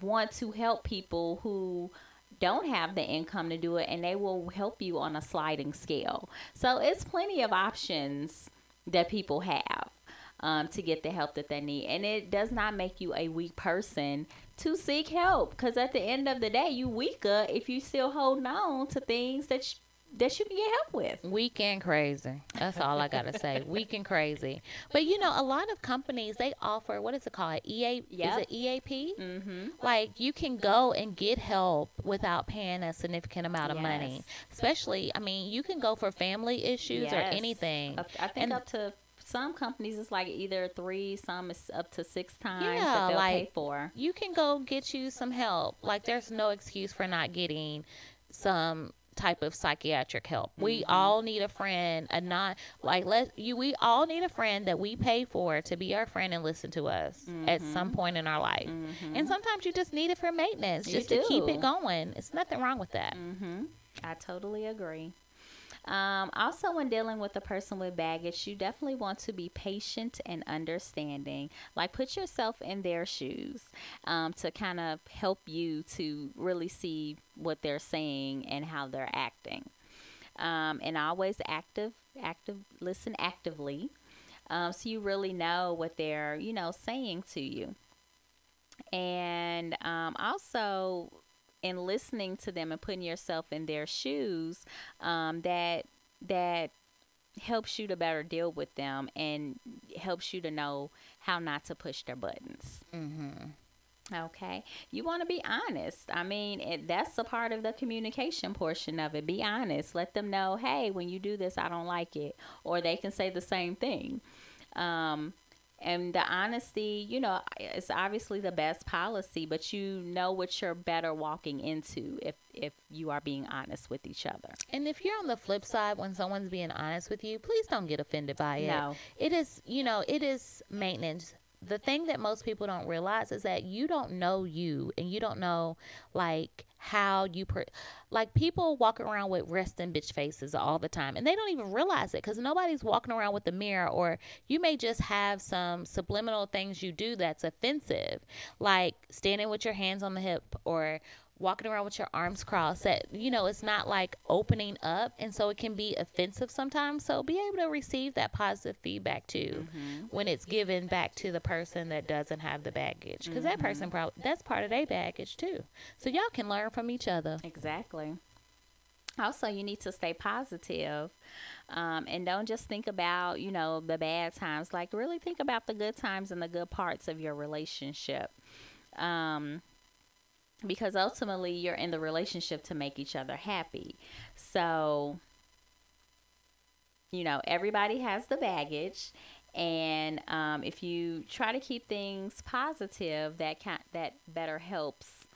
want to help people who don't have the income to do it and they will help you on a sliding scale. So it's plenty of options that people have um, to get the help that they need. And it does not make you a weak person to seek help because at the end of the day, you weaker if you still holding on to things that sh- that you can get help with. Weak and crazy. That's all I gotta say. (laughs) Weak and crazy. But you know, a lot of companies they offer what is it called? EA Yep. is it EAP? Mm-hmm. Like you can go and get help without paying a significant amount of money. Especially, I mean, you can go for family issues or anything. I think And- up to some companies it's like either three, some is up to six times Yeah, that they'll pay for. You can go get you some help. Like there's no excuse for not getting some type of psychiatric help. Mm-hmm. We all need a friend, a not like let you. We all need a friend that we pay for to be our friend and listen to us mm-hmm. at some point in our life. Mm-hmm. And sometimes you just need it for maintenance, just to keep it going. It's nothing wrong with that. Mm-hmm. I totally agree. Um, also, when dealing with a person with baggage, you definitely want to be patient and understanding. Like, put yourself in their shoes um, to kind of help you to really see what they're saying and how they're acting. Um, and always active, active, listen actively, um, so you really know what they're, you know, saying to you. And um, also, in listening to them and putting yourself in their shoes um, that that helps you to better deal with them and helps you to know how not to push their buttons. Mm-hmm. Okay. You want to be honest. I mean, it, that's a part of the communication portion of it. Be honest. Let them know, hey, when you do this, I don't like it. Or they can say the same thing. Um, and the honesty you know is obviously the best policy but you know what you're better walking into if if you are being honest with each other. And if you're on the flip side when someone's being honest with you please don't get offended by it. No. It is you know it is maintenance the thing that most people don't realize is that you don't know you and you don't know like how you per like people walk around with resting bitch faces all the time and they don't even realize it because nobody's walking around with a mirror or you may just have some subliminal things you do that's offensive like standing with your hands on the hip or walking around with your arms crossed that you know it's not like opening up and so it can be offensive sometimes. So be able to receive that positive feedback too mm-hmm. when it's given back to the person that doesn't have the baggage because mm-hmm. that person probably that's part of their baggage too. So y'all can learn from each other. Exactly. Also you need to stay positive um, and don't just think about you know the bad times. Like really think about the good times and the good parts of your relationship. Um, because ultimately you're in the relationship to make each other happy. So, you know, everybody has the baggage, and um, if you try to keep things positive, that can that better helps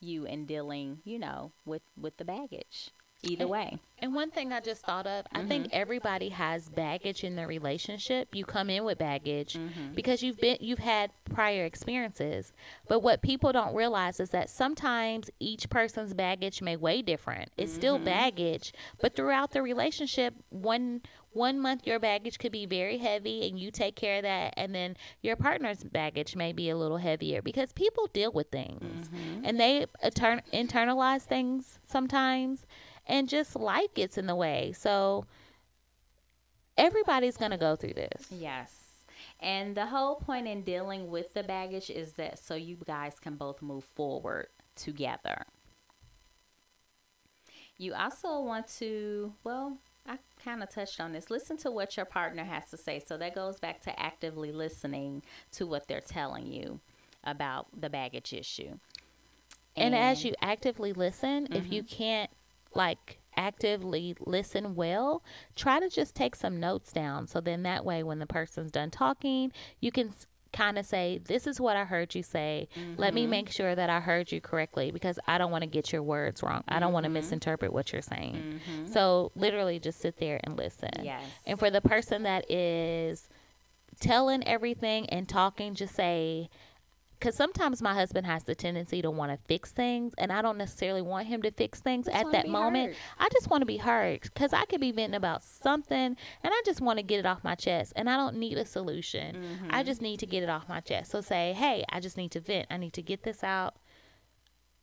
you in dealing, you know, with with the baggage either and, way. And one thing I just thought of, mm-hmm. I think mm-hmm. everybody has baggage in their relationship. You come in with baggage mm-hmm. because you've been you've had prior experiences. But what people don't realize is that sometimes each person's baggage may weigh different. It's mm-hmm. still baggage, but throughout the relationship, one one month your baggage could be very heavy and you take care of that and then your partner's baggage may be a little heavier because people deal with things mm-hmm. and they etern- internalize things sometimes and just life gets in the way. So everybody's going to go through this. Yes. And the whole point in dealing with the baggage is that so you guys can both move forward together. You also want to, well, I kind of touched on this. Listen to what your partner has to say. So that goes back to actively listening to what they're telling you about the baggage issue. And, and as you actively listen, mm-hmm. if you mm-hmm. can't like actively listen well, try to just take some notes down. So then that way, when the person's done talking, you can kind of say, This is what I heard you say. Mm-hmm. Let me mm-hmm. make sure that I heard you correctly because I don't want to get your words wrong. Mm-hmm. I don't want to mm-hmm. misinterpret what you're saying. Mm-hmm. So literally just sit there and listen. Yes. And for the person that is telling everything and talking, just say, because sometimes my husband has the tendency to want to fix things and i don't necessarily want him to fix things at that moment. heard. i just want to be heard because i could be venting about something and i just want to get it off my chest and i don't need a solution. Mm-hmm. i just need to get it off my chest. So say hey i just need to vent. I need to get this out.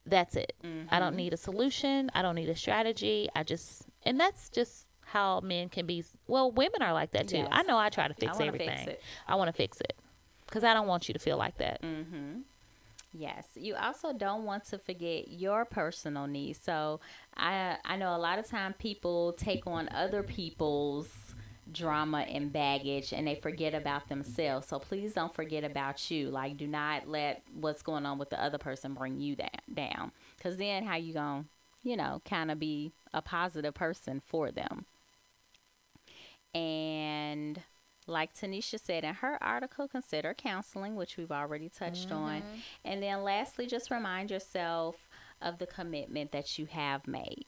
That's it. Mm-hmm. i don't mm-hmm. need a solution. I don't need a strategy. I just and that's just how men can be well women are like that too. Yes. i know i try to fix everything. fix i want to fix it because I don't want you to feel like that. Mm-hmm. Yes, you also don't want to forget your personal needs. So I I know a lot of time people take on other people's drama and baggage and they forget about themselves. So please don't forget about you. Like do not let what's going on with the other person bring you that down. Cuz then how you going, to you know, kind of be a positive person for them. And like Tanisha said in her article, consider counseling, which we've already touched mm-hmm. on. And then lastly, just remind yourself of the commitment that you have made.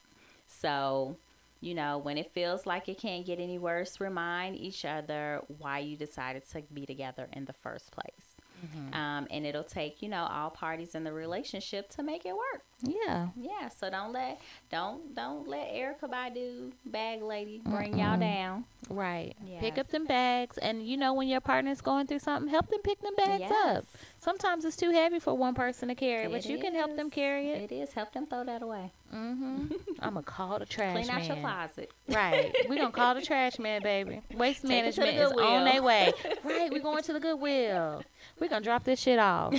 So, you know, when it feels like it can't get any worse, remind each other why you decided to be together in the first place. Mm-hmm. Um, and it'll take you know all parties in the relationship to make it work. Yeah, yeah. So don't let don't don't let Erykah Badu bag lady bring Mm-mm. y'all down. Right. Yes. Pick up them bags, and you know when your partner's going through something, help them pick them bags yes. up. Sometimes it's too heavy for one person to carry, it but you is. can help them carry it. It is. Help them throw that away. Mm-hmm. I'm gonna call the trash Clean man. Clean out your closet. Right. We're gonna call the trash man, baby. (laughs) Waste Take management is on their way. (laughs) right. We're going to the Goodwill. We're gonna drop this shit off.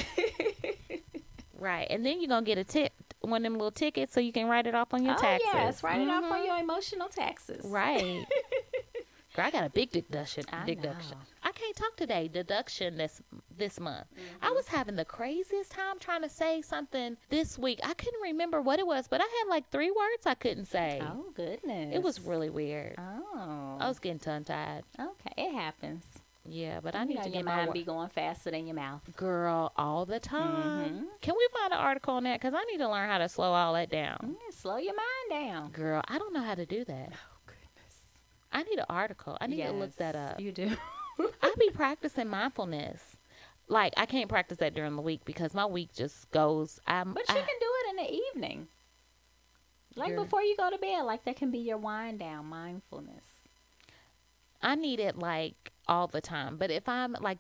(laughs) right. And then you're gonna get a tip, one of them little tickets, so you can write it off on your oh, taxes. Yes, write mm-hmm. it off on mm-hmm. your emotional taxes. Right. Girl, I got a big deduction. I deduction. Know. Can't talk today. Deduction this this month. Mm-hmm. I was having the craziest time trying to say something this week. I couldn't remember what it was, but I had like three words I couldn't say. Oh goodness! It was really weird. Oh, I was getting tongue tied. Okay, it happens. Yeah, but I need to get your my mind be going faster than your mouth. Girl, all the time. Mm-hmm. Can we find an article on that? Because I need to learn how to slow all that down. Yeah, slow your mind down. Girl, I don't know how to do that. Oh goodness, I need an article. I need yes, to look that up. You do. (laughs) (laughs) I be practicing mindfulness. Like I can't practice that during the week because my week just goes. I'm, but you I, can do it in the evening, like before you go to bed. Like that can be your wind down mindfulness. I need it like all the time. But if I'm like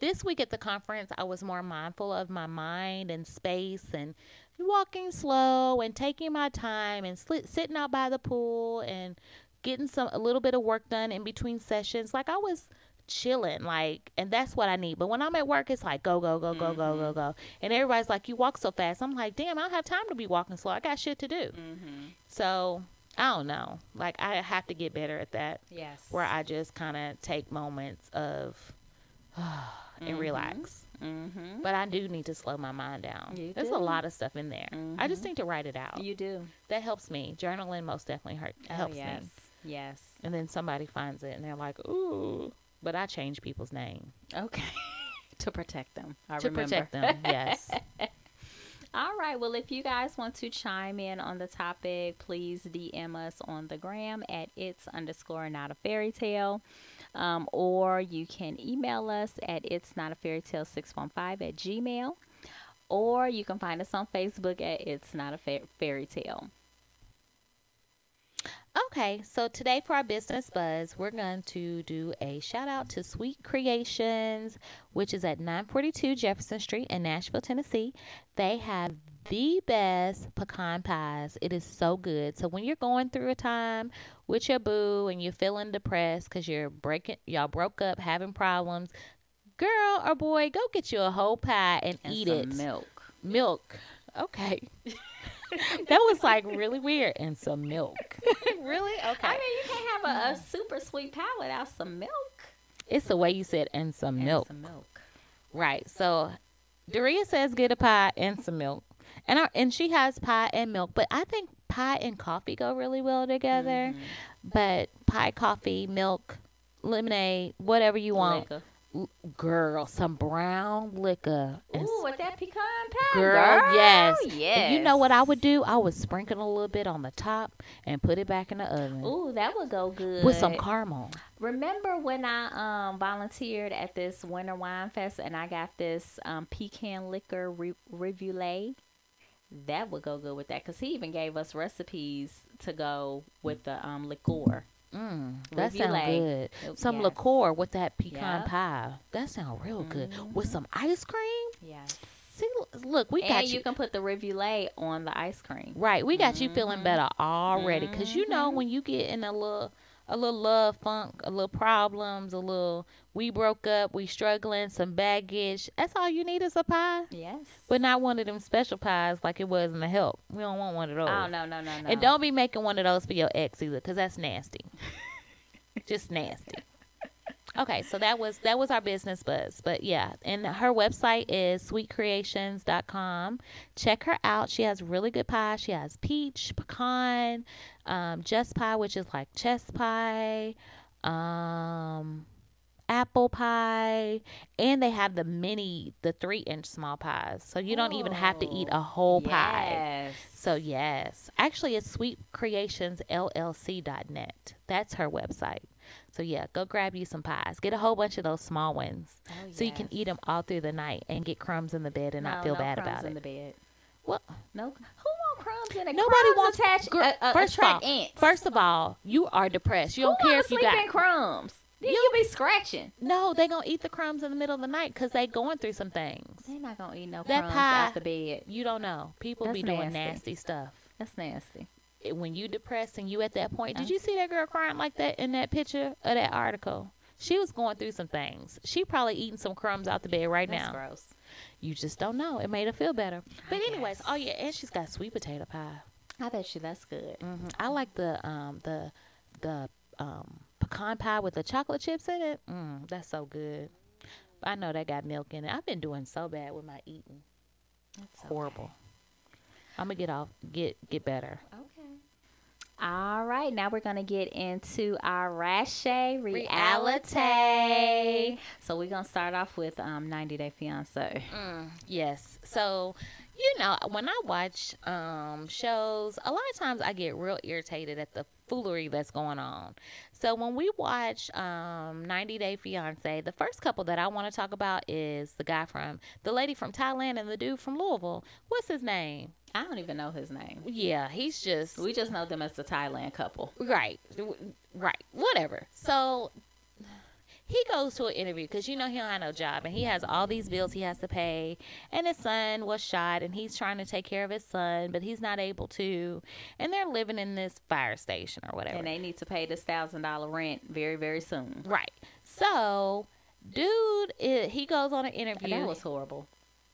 this week at the conference, I was more mindful of my mind and space and walking slow and taking my time and sitting out by the pool and getting some a little bit of work done in between sessions. Like I was chilling, like, and that's what I need. But when I'm at work, it's like go, go, go, go, mm-hmm. go, go, go, and everybody's like, "You walk so fast." I'm like, "Damn, I don't have time to be walking slow. I got shit to do." Mm-hmm. So I don't know. Like I have to get better at that. Yes. Where I just kind of take moments of (sighs) and mm-hmm. relax. Mm-hmm. But I do need to slow my mind down. You There's do. a lot of stuff in there. I just mm-hmm. need to write it out. You do. That helps me. Journaling most definitely hurt, oh, helps yes. me. Yes. And then somebody finds it and they're like, ooh. But I change people's name. Okay. (laughs) to protect them. I to remember. protect them, yes. (laughs) All right. Well, if you guys want to chime in on the topic, please DM us on the gram at it's underscore not a fairy tale. Um, or you can email us at it's not a fairy tale 615 at gmail. Or you can find us on Facebook at it's not a fa- fairy tale. Okay, so today for our business buzz, we're going to do a shout out to Sweet Creations, which is at 942 Jefferson Street in Nashville, Tennessee. They have the best pecan pies. It is so good. So when you're going through a time with your boo and you're feeling depressed because you're breaking, y'all broke up, having problems, girl or boy, go get you a whole pie and, and eat it. Milk. Milk. Okay. (laughs) that was like really weird. And some milk. (laughs) really? Okay. I mean, you can't have a, a, super sweet pie without some milk. It's the way you said, and some and milk. Some milk. Right. So, Daria says get a pie and some milk, and our, and she has pie and milk. But I think pie and coffee go really well together. Mm-hmm. But pie, coffee, milk, lemonade, whatever you want. Liquor girl, some brown liquor. Ooh, with that pecan pie, girl, girl. yes, yes. And you know what I would do? I would sprinkle a little bit on the top and put it back in the oven. Ooh, that would go good with some caramel. Remember when I um, volunteered at this Winter Wine Fest and I got this um, pecan liquor re- rivule? That would go good with that because he even gave us recipes to go with the um, liqueur. Mm, that sounds good. Some yes. liqueur with that pecan yep. pie. That sounds real mm-hmm. good. With mm-hmm. some ice cream. Yes. See, look, we and got you. you can put the rivulet on the ice cream. Right, we got mm-hmm. you feeling better mm-hmm. already. Cause you know mm-hmm. when you get in a little, a little love funk, a little problems, a little we broke up, we struggling, some baggage. That's all you need is a pie. Yes. But not one of them special pies like it was in the help. We don't want one of those. Oh no no no no. And don't be making one of those for your ex either, cause that's nasty. (laughs) Just nasty. Okay, so that was that was our business buzz. But yeah, and her website is sweetcreations.com. Check her out. She has really good pie. She has peach, pecan, um, just pie, which is like chess pie. Um, apple pie, and they have the mini, the three inch small pies. So you don't even have to eat a whole pie. So yes, actually, it's sweetcreationsllc.net. That's her website. So yeah, go grab you some pies. Get a whole bunch of those small ones, Oh, so you can eat them all through the night and get crumbs in the bed and not No, feel no bad crumbs about in it. the bed. Well, No, who wants crumbs in a nobody wants. attach, gr- uh, uh, first of all, ants. first of all, you are depressed. You who don't care if you got in crumbs. Then you will be scratching. no. They gonna eat the crumbs in the middle of the night because they going through some things. They're not gonna eat no That crumbs pie- out the bed. You don't know. People be doing nasty. nasty stuff. That's nasty. When you depressed and you at that point, did you see that girl crying like that in that picture of that article? She was going through some things. She probably eating some crumbs out the bed right That's now. gross. You just don't know. It made her feel better. But I anyways, guess. oh yeah, and she's got sweet potato pie. I bet you that's good. hmm I like the um the the um pecan pie with the chocolate chips in it. Mm, that's so good. I know that got milk in it. I've been doing so bad with my eating. That's Horrible. I'm gonna get off get get better. All right, now we're gonna get into our Rache reality. So we're gonna start off with um 90 Day Fiance. Mm, yes. So, you know, when I watch um, shows, a lot of times I get real irritated at the foolery that's going on. So when we watch um, 90 Day Fiance, the first couple that I want to talk about is the guy from the lady from Thailand and the dude from Louisville. What's his name? I don't even know his name. Yeah, he's just We just know them as the Thailand couple. Right. Right. Whatever. He goes to an interview because you know he don't have no job and he has all these bills he has to pay and his son was shot and he's trying to take care of his son but he's not able to and they're living in this fire station or whatever And they need to pay this thousand dollar rent very, very soon. right so dude i he goes on an interview That was horrible.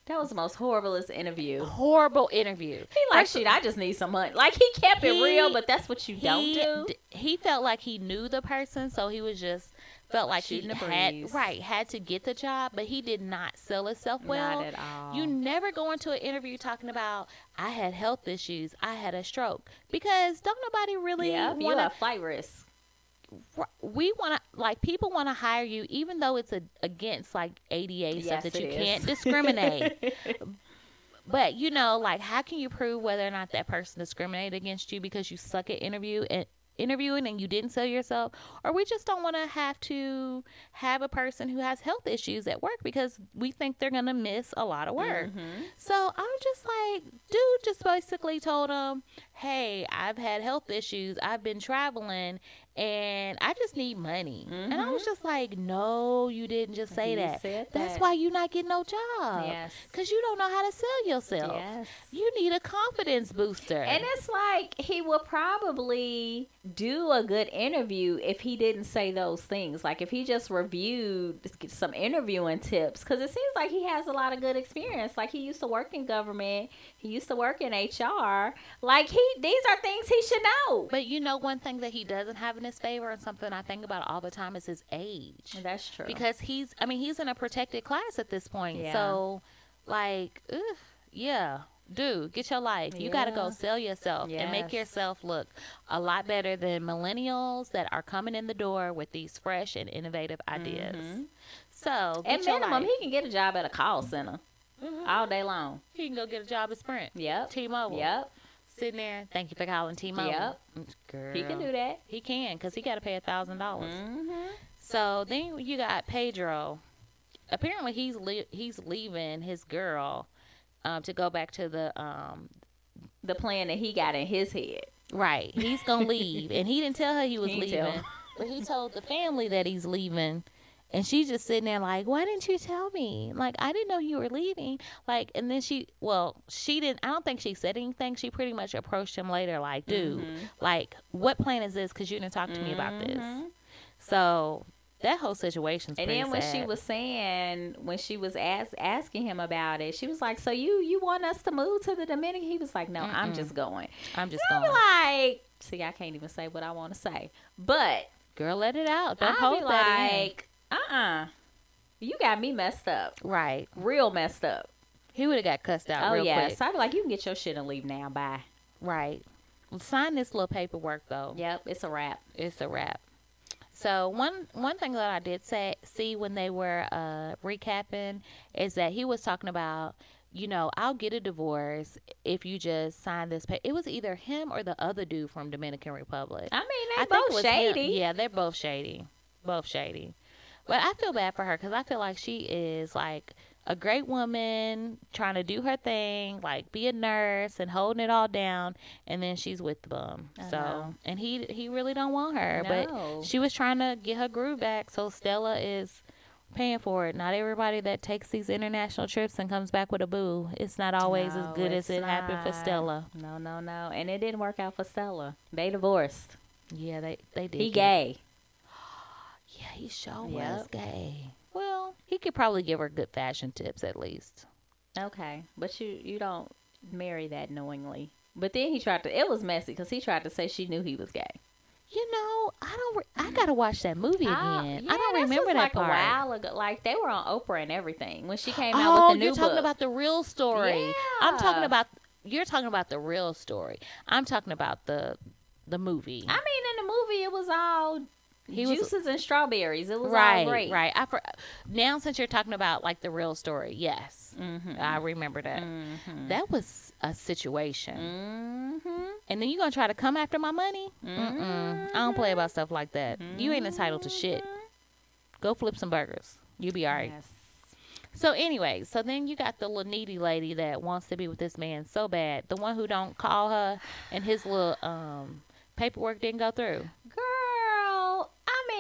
That was the most horriblest interview. horrible interview He like, shit, I just need some money. Like he kept it real, but that's what you don't do. d- He felt like he knew the person, so he was just felt like Shooting he the had right had to get the job, but he did not sell himself well. Not at all. You never go into an interview talking about I had health issues, I had a stroke, because don't nobody really yeah, you want a flight risk. We want to like people want to hire you, even though it's a, against like ADA Yes, stuff that you is. can't (laughs) discriminate. But you know, like, how can you prove whether or not that person discriminated against you because you suck at interview and interviewing and you didn't sell yourself, or we just don't want to have to have a person who has health issues at work because we think they're gonna miss a lot of work. Mm-hmm. So I'm just like, dude, just basically told him, hey, I've had health issues, I've been traveling, and I just need money. And I was mm-hmm. just like, no, you didn't just say that. said That's that. why you not getting no job. Yes. Because you don't know how to sell yourself. Yes. You need a confidence booster. And it's like he would probably do a good interview if he didn't say those things. Like if he just reviewed some interviewing tips, because it seems like he has a lot of good experience. Like he used to work in government, he used to work in HR. Like he, these are things he should know. but you know, one thing that he doesn't have in his favor, and something I think about all the time, is his age. That's true. Because he's, I mean, he's in a protected class at this point. Yeah. So, like, ugh, yeah. Dude, get your life. You got to go sell yourself and make yourself look a lot better than millennials that are coming in the door with these fresh and innovative ideas. Mhm. So, get At your minimum, he can get a job at a call center Mhm. all day long. He can go get a job at Sprint. Yep. T-Mobile. Yep. Sitting there, thank you for calling T-Mobile. Yep. Girl. He can do that. He can, because he got to pay a $1,000. Mm-hmm. So then you got Pedro. Apparently, he's le- he's leaving his girl um, to go back to the um, The plan that he got in his head. right. He's gonna leave, (laughs) and he didn't tell her he was He didn't leaving, tell. but he told the family that he's leaving. And she's just sitting there like, why didn't you tell me? Like, I didn't know you were leaving. Like, and then she, well, she didn't, I don't think she said anything. She pretty much approached him later, like, dude, Mhm. like, what plan is this? Because you didn't talk to me about this. Mhm. So that whole situation. And then when she was saying, when she was ask, asking him about it, she was like, "So you you want us to move to the Dominican?" He was like, "No, I'm just going." I'm just be going, like, "See, I can't even say what I want to say," but girl, let it out. Don't I'll hold be like, "Uh, uh you got me messed up, Right. real messed up." He would have got cussed out oh real yeah, quick. so I'd be like, "You can get your shit and leave now. Bye." Right. Sign this little paperwork though. Yep, it's a wrap. It's a wrap. So one one thing that I did say see when they were uh, recapping is that he was talking about, you know, I'll get a divorce if you just sign this. Pa-. It was either him or the other dude from Dominican Republic. I mean, they I think both was him. shady. Yeah, they're both shady, both shady. But I feel bad for her because I feel like she is like a great woman trying to do her thing, like be a nurse and holding it all down, and then she's with the bum. I So, know. and he he really don't want her, No. but she was trying to get her groove back. So Stella is paying for it. Not everybody that takes these international trips and comes back with a boo. It's not always as good as it happened for. Stella. No, no, no. And it didn't work out for Stella. They divorced. Yeah, they they did. He gay. Yeah, he sure was gay. Well, he could probably give her good fashion tips at least. Okay, but you you don't marry that knowingly. But then he tried to. It was messy because he tried to say she knew he was gay. You know, I don't. Re- I gotta watch that movie again. Ah, I don't remember that like part. a while ago. Like they were on Oprah and everything when she came out oh, with the new you're talking book. about the real story. I'm talking about. You're talking about the real story. I'm talking about the the movie. I mean, in the movie, it was all He was- juices and strawberries. It was right, all great. right. I for, now since you're talking about like the real story, yes, Mm-hmm. I remember that. Mm-hmm. That was a situation. Mm-hmm. And then you gonna try to come after my money? Mm-mm. I don't play about stuff like that. You ain't entitled to shit. Go flip some burgers. You'll be alright. Yes. So anyway, so then you got the little needy lady that wants to be with this man so bad. The one who don't call her and his little um paperwork didn't go through. Girl,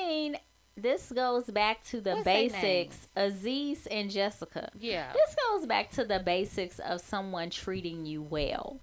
mean, this goes back to the What's basics. Aziz and Jessica. Yeah. This goes back to the basics of someone treating you well.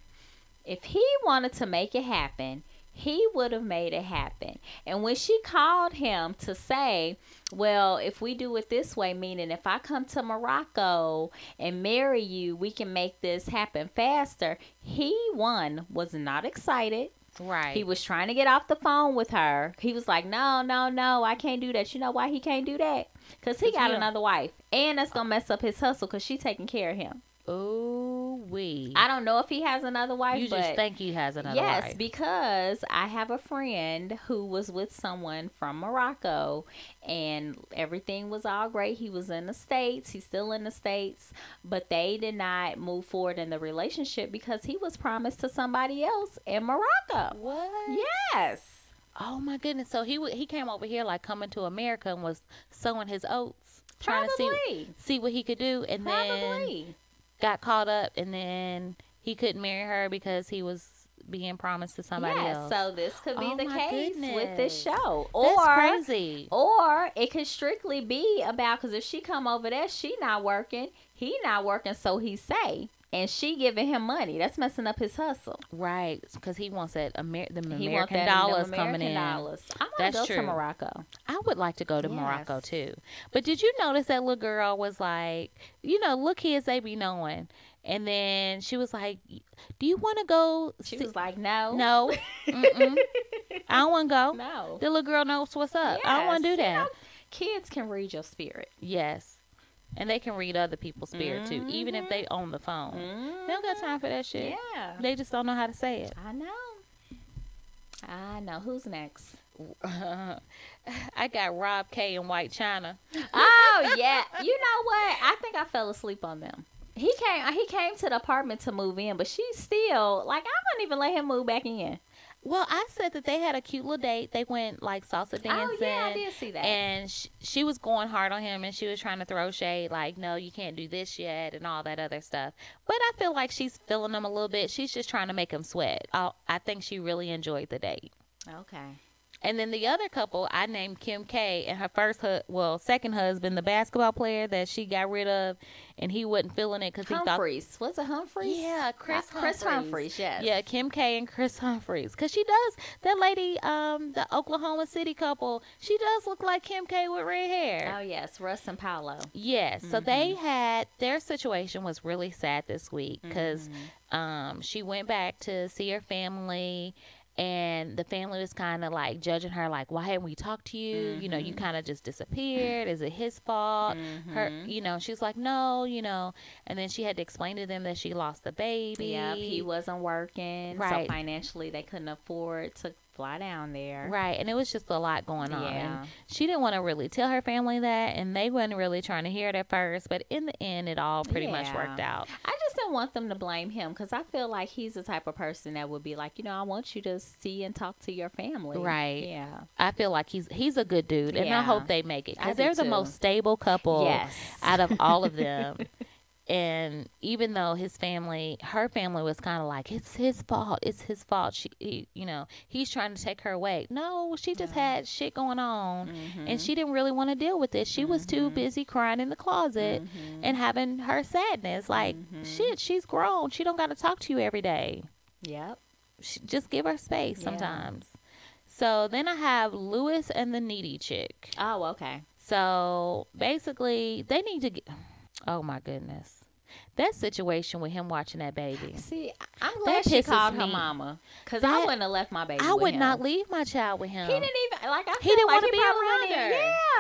If he wanted to make it happen, he would have made it happen. And when she called him to say, Well, if we do it this way, meaning if I come to Morocco and marry you, we can make this happen faster, he, one, was not excited. Right. He was trying to get off the phone with her. He was like, "No, no, no, I can't do that." You know why he can't do that? Cause he got he another wife, and that's uh, gonna mess up his hustle. Cause she taking care of him. Ooh we. I don't know if he has another wife, You just think he has another wife. yes, wife. because I have a friend who was with someone from Morocco, and everything was all great. He was in the states. He's still in the states, but they did not move forward in the relationship because he was promised to somebody else in Morocco. what? Yes. Oh my goodness. So he w- he came over here like coming to America and was sowing his oats, trying to see see what he could do, and then Probably. Got caught up, and then he couldn't marry her because he was being promised to somebody else. so this could be Oh the case with this goodness. show. That's Or crazy. or it could strictly be about because if she come over there, she not working, he not working, so he say, and she giving him money. That's messing up his hustle. Right, because he wants that Amer- the he American that dollars them coming American in. Dollars. I want to go to. Morocco. I would like to go to Morocco too. But did you notice that little girl was like, you know, look kids they be knowing, and then she was like, "Do you want to go?" She see-" was like, no, "No. (laughs) I don't want to go." no. The little girl knows what's up. I don't want to Yes, do you that. know, kids can read your spirit. Yes, and they can read other people's spirit too, even if they own the phone. They don't got time for that shit. Mm-hmm. Yeah, They just don't know how to say it. I know. I know. Who's next? (laughs) I got Rob K in White China. oh (laughs) yeah. You know what? I think I fell asleep on them. He came. He came to the apartment to move in, but she still like I wouldn't even let him move back in. Well, I said that they had a cute little date. They went like salsa dancing. Oh yeah, I did see that. And sh- she was going hard on him and she was trying to throw shade, like, no, you can't do this yet, and all that other stuff. But I feel like she's feeling him a little bit. She's just trying to make him sweat. I, I think she really enjoyed the date. okay. And then the other couple, I named Kim K and her first, hu- well, second husband, the basketball player that she got rid of, and he wasn't feeling it because he thought Humphries. Was it Humphries? Yeah, Kris Uh, Kris Humphries. Humphries. Yes. Yeah, Kim K and Kris Humphries. Cause she does that lady, um, the Oklahoma City couple. She does look like Kim K with red hair. Oh yes, Russ and Paola. Yes. So they had their situation was really sad this week because Mm-hmm. um, she went back to see her family. And the family was kind of like judging her, like, "Why haven't we talked to you? You know, you Mm-hmm. kind of just disappeared. Is it his fault?" Her, you know, she's like, "No, you know." And then she had to explain to them that she lost the baby. Yep, he wasn't working, Right. so financially they couldn't afford to fly down there. Right, and it was just a lot going on. Yeah. And she didn't want to really tell her family that, and they wasn't really trying to hear it at first. But in the end, it all pretty much worked out. I just don't want them to blame him because I feel like he's the type of person that would be like, you know, I want you to see and talk to your family. Right. Yeah. I feel like he's he's a good dude, and I hope they make it because they're the too. most stable couple Yes. out of all of (laughs) them. And even though his family, her family was kind of like, it's his fault, it's his fault. She, he, you know, he's trying to take her away. No, she just had shit going on, Mm-hmm. and she didn't really want to deal with it. She was too busy crying in the closet Mm-hmm. and having her sadness. Like, shit, she's grown. She don't got to talk to you every day Yep. sh- just give her space Yeah. sometimes. So then I have Louis and the needy chick. Oh, okay. So basically, they need to get. Oh my goodness, that situation with him watching that baby. See, I'm glad she pisses called her mama because I wouldn't have left my baby. I would him. not leave my child with him. He didn't even like. I He didn't like wanna be around her.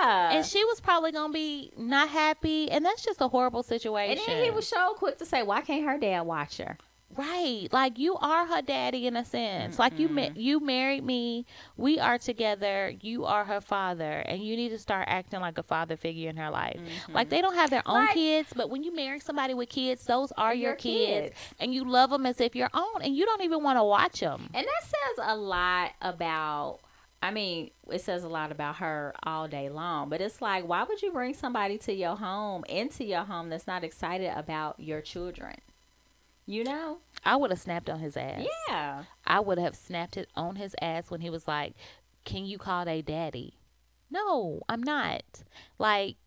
Yeah. and she was probably gonna be not happy, and that's just a horrible situation. And then he was so quick to say, "Why can't her dad watch her?" Right. Like you are her daddy in a sense. Like you ma- mm-hmm. you married me. We are together. You are her father and you need to start acting like a father figure in her life. Like mm-hmm. they don't have their own Like- kids, but when you marry somebody with kids, those are your, Your kids. kids. and you love them as if your own and you don't even want to watch them. And that says a lot about. I mean, it says a lot about her all day long. But it's like, why would you bring somebody to your home, into your home, that's not excited about your children? You know? I would have snapped on his ass. Yeah. I would have snapped it on his ass when he was like, "Can you call they daddy?" No, I'm not. Like,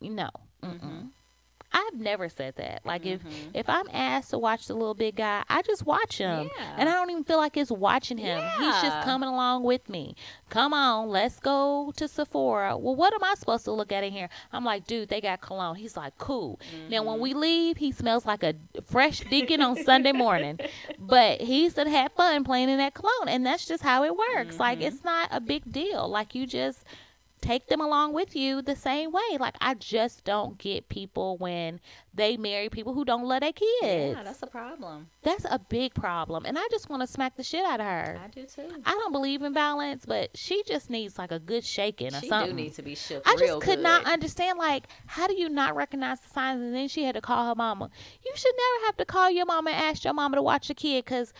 no. Mm-hmm. Mm-mm. I've never said that. Like, if mm-hmm. if I'm asked to watch the little big guy, I just watch him, Yeah. and I don't even feel like it's watching him. He's just coming along with me. Come on, let's go to Sephora. Well, what am I supposed to look at in here? I'm like, dude, they got cologne. He's like, cool. Now, when we mm-hmm. leave, he smells like a fresh deacon on Sunday morning, (laughs) but he's to have fun playing in that cologne, and that's just how it works. Like, mm-hmm. it's not a big deal. Like, you just take them along with you the same way. Like I just don't get people when they marry people who don't love their kids. Yeah, that's a problem. That's a big problem, and I just want to smack the shit out of her. I do too. I don't believe in violence, but she just needs like a good shaking or She something. do need to be shook. I just could not understand like how do you not recognize the signs and then she had to call her mama. You should never have to call your mama and ask your mama to watch the kid because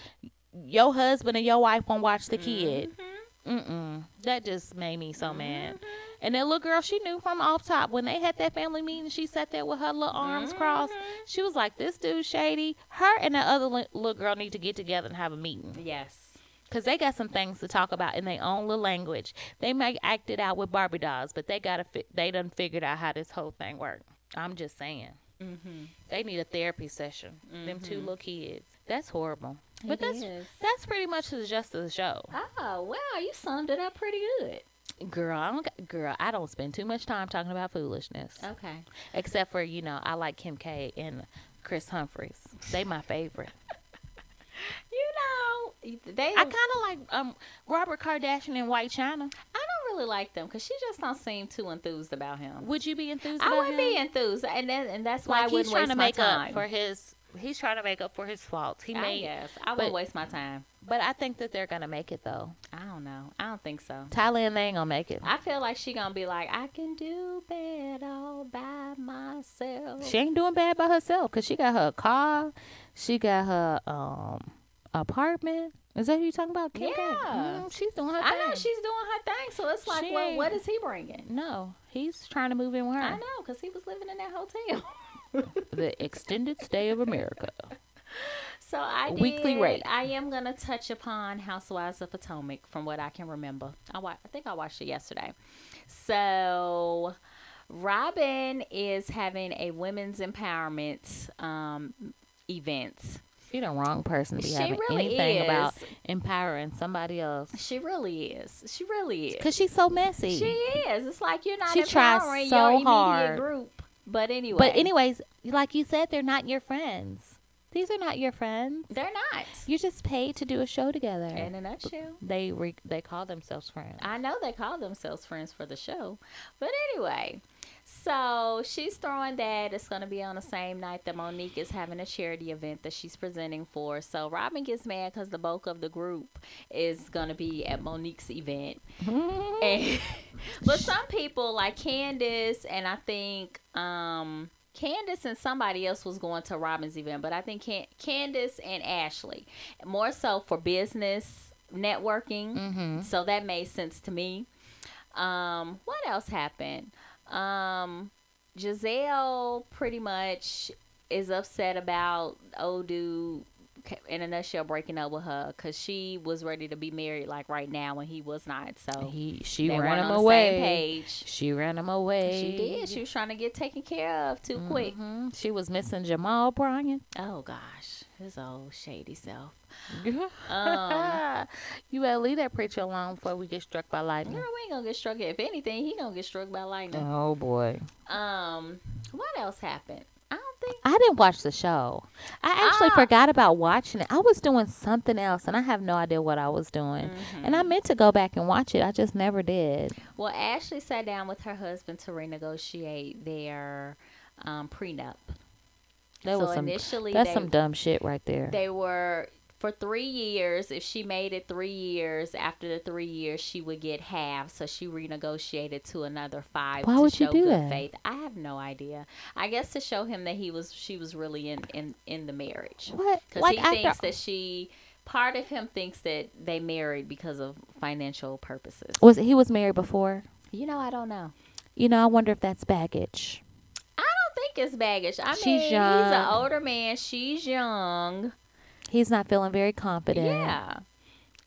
your husband and your wife won't watch the kid. Mm-hmm. Mm-mm. That just made me so mad. And that little girl, she knew from off top when they had that family meeting. She sat there with her little arms crossed. Mm-hmm. She was like, "This dude shady." Her and that other li- little girl need to get together and have a meeting Yes. because they got some things to talk about in their own little language. They might act it out with Barbie dolls, but they gotta fi- they done figured out how this whole thing works. I'm just saying. Mm-hmm. They need a therapy session. Them two little kids. That's horrible. But It that's is. that's pretty much the gist of the show. Oh wow, you summed it up pretty good. Girl, I don't, girl, I don't spend too much time talking about foolishness. Okay. Except for you know, I like Kim K and Kris Humphries. They my favorite. (laughs) You know, they. I kind of like um Robert Kardashian and White China. I don't really like them because she just don't seem too enthused about him. Would you be enthused? I wouldn't him? be enthused, and then, and that's why I like he's wouldn't trying waste to my make time. up for his. He's trying to make up for his faults. He I made, guess I wouldn't waste my time. but I think that they're gonna make it though. I don't know. I don't think so. Thailand, they ain't gonna make it. I feel like she gonna be like, I can do bad all by myself. She ain't doing bad by herself because she got her car, she got her um apartment. Is that who you talking about? Kim? Yeah. Mm, she's doing her I thing. know she's doing her thing, so it's like, She well, what is he bringing? No, he's trying to move in with her. I know, because he was living in that hotel. (laughs) The extended stay of America. So I did, Weekly rate. I am gonna touch upon Housewives of Potomac from what I can remember. I wa- I think I watched it yesterday. So Robyn is having a women's empowerment um, event. She the wrong person to be She having really anything is. about empowering somebody else. She really is. She really is. Cause she's so messy. She is. It's like you're not She tries empowering so your immediate hard. group. But anyway, But anyways, like you said, they're not your friends. These are not your friends. they're not. You're just paid to do a show together. In a nutshell. they re- they call themselves friends. I know they call themselves friends for the show. But anyway, So she's throwing that. It's going to be on the same night that Monique is having a charity event that she's presenting for. So Robyn gets mad because the bulk of the group is going to be at Monique's event. (laughs) and, (laughs) but some people, like Candace, and I think um, Candace and somebody else was going to Robyn's event, but I think Can- Candace and Ashley, more so for business networking. Mm-hmm. So that made sense to me. Um, what else happened? Um, Gizelle pretty much is upset about old dude in a nutshell breaking up with her because she was ready to be married like right now and he was not. So He she ran him away. She ran him away. She did. She was trying to get taken care of too quick. Mhm. She was missing Jamal Bryant Oh gosh, his old shady self. Um, (laughs) you better leave that preacher alone before we get struck by lightning. girl, we ain't gonna get struck. If anything, he gonna get struck by lightning. Oh boy. Um, what else happened? I don't think. I didn't watch the show. I actually Ah. forgot about watching it. I was doing something else and I have no idea what I was doing. And I meant to go back and watch it. I just never did. Well, Ashley sat down with her husband to renegotiate their um, prenup. That so was some initially, that's they, some dumb shit right there. they were for three years. If she made it three years, after the three years, she would get half. So she renegotiated to another five. Why to would you do that? faith. I have no idea. I guess to show him that he was she was really in in in the marriage. what? Because Like he after thinks that she. Part of him thinks that they married because of financial purposes. was he was married before? You know, I don't know. You know, I wonder if that's baggage. Think it's baggage. I She's mean, he's an older man. She's young. He's not feeling very confident. Yeah.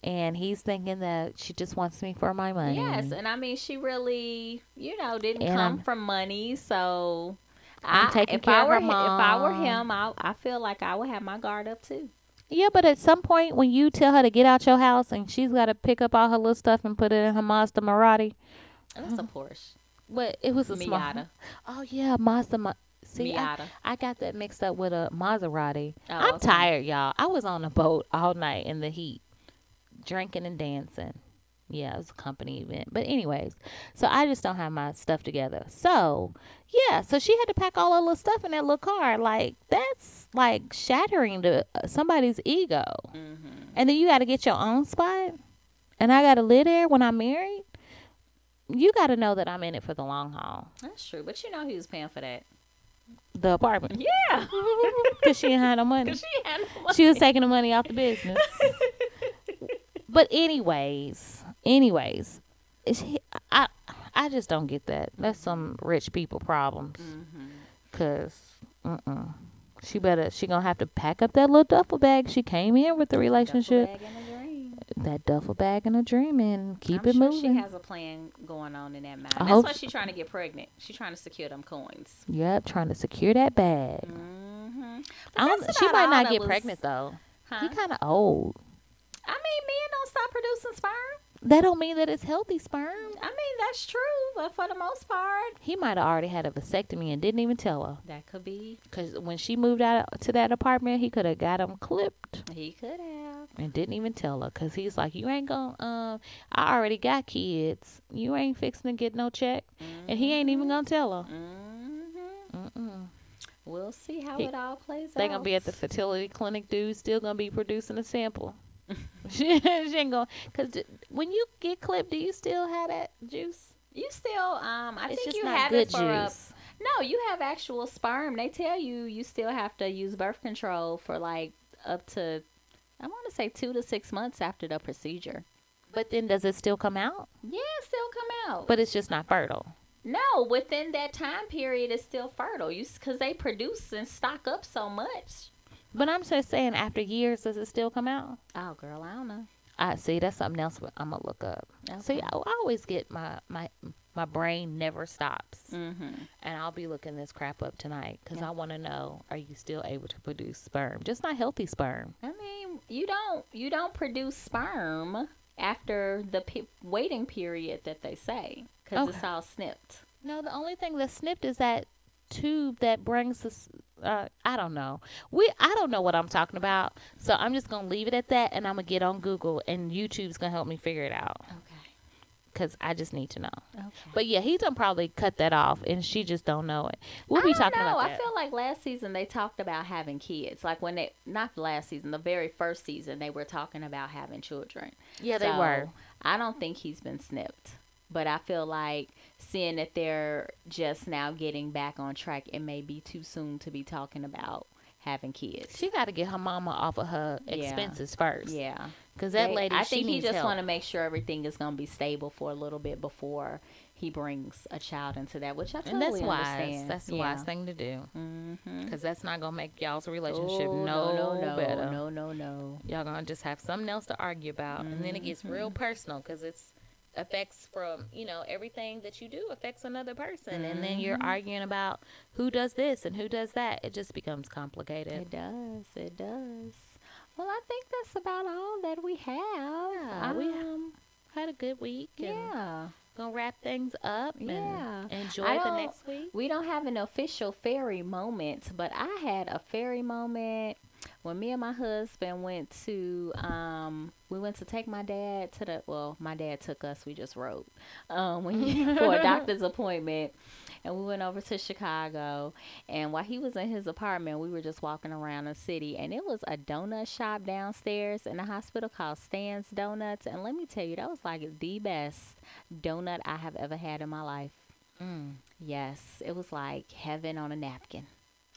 And he's thinking that she just wants me for my money. Yes, and I mean, she really, you know, didn't And come I'm- from money, so. I'm I, taking if care I of were her hi- if I were him, I I feel like I would have my guard up too. Yeah, but at some point when you tell her to get out your house and she's got to pick up all her little stuff and put it in her Mazda Mirati. That's a Porsche, What? It was a small. Miata, Oh yeah, Mazda. See, I, Miata. I got that mixed up with a Maserati. Oh, I'm okay. tired, y'all. I was on a boat all night in the heat, drinking and dancing. Yeah, it was a company event. But anyways, so I just don't have my stuff together. So yeah, so she had to pack all her little stuff in that little car. Like that's like shattering to uh, somebody's ego. Mm-hmm. And then you got to get your own spot, and I got to live there when I'm married. You got to know that I'm in it for the long haul. That's true, but you know he was paying for that. The apartment, Yeah, (laughs) because she ain't had no (laughs) money. because she had no money. she was taking the money off the business. (laughs) but anyways, anyways, is he, I I just don't get that. That's some rich people problems. Mm-hmm. Cause, mm-mm. she better she gonna have to pack up that little duffel bag she came in with the relationship. Duffel bag and a dream. That duffel bag and a dream and keep I'm it sure moving. She has a plan going on in that matter. I That's why she's trying to get pregnant. She's trying to secure them coins. yep, trying to secure that bag. Mm-hmm. I don't, she might not get pregnant though. Huh? He kind of old. I mean, men don't stop producing sperm. That don't mean that it's healthy sperm. I mean, that's true, but for the most part, He might have already had a vasectomy and didn't even tell her. that could be. Cause when she moved out to that apartment, he could have got him clipped He could have. and didn't even tell her. Cause he's like, you ain't gonna. Um, I already got kids. You ain't fixing to get no check, and he ain't even gonna tell her. Mm-hmm. We'll see how He- it all plays They out. They're gonna be at the fertility clinic, dude. Still gonna be producing a sample. She, she ain't gonna. Cause when you get clipped, do you still have that juice? You still, um, I it's think you have it for a. No, you have actual sperm. They tell you you still have to use birth control for like up to I want to say 2 to 6 months after the procedure. But then does it still come out? Yeah, it still come out. But it's just not fertile. no, within that time period it's still fertile. You cuz they produce and stock up so much. But I'm just saying, after years, does it still come out? Oh, girl, I don't know. I see. That's something else I'm gonna look up. See, I, I always get my my my brain never stops, Mhm. and I'll be looking this crap up tonight because I want to know: Are you still able to produce sperm? Just not healthy sperm. I mean, you don't you don't produce sperm after the pe- waiting period that they say it's Okay. all snipped. No, the only thing that's snipped is that tube that brings us. Uh, I don't know. We I don't know what I'm talking about, so I'm just gonna leave it at that, and I'm gonna get on Google, and YouTube's gonna help me figure it out. Okay. because I just need to know. Okay. But yeah, he done probably cut that off, and she just don't know it. We'll I be don't talking know. about I feel like last season they talked about having kids. Like when they not last season, the very first season they were talking about having children. yeah, they were. I don't think he's been snipped. But I feel like seeing that they're just now getting back on track, it may be too soon to be talking about having kids. She got to get her mama off of her Yeah. expenses first. yeah. Because that They- lady, I think he just want to make sure everything is going to be stable for a little bit before he brings a child into that, which I totally and that's wise. understand. That's the wise thing to do. Mm-hmm. Because that's not going to make y'all's relationship oh, no, no, no, better. no, no, no. Y'all going to just have something else to argue about. And then it gets real Mm-hmm. personal because it's affects from, you know, everything that you do affects another person. And then you're Mm-hmm. arguing about who does this and who does that. It just becomes complicated. It does. It does. Well, I think that's about all that we have. Yeah, we um, Had a good week. Yeah. Gonna wrap things up and Yeah. enjoy the next week. We don't have an official fairy moment, but I had a fairy moment when me and my husband went to um we went to take my dad to the well my dad took us we just rode um (laughs) for a doctor's appointment and we went over to Chicago and while he was in his apartment we were just walking around the city and it was a donut shop downstairs in the hospital called Stan's Donuts and let me tell you that was like the best donut I have ever had in my life. Mm. Yes, it was like heaven on a napkin.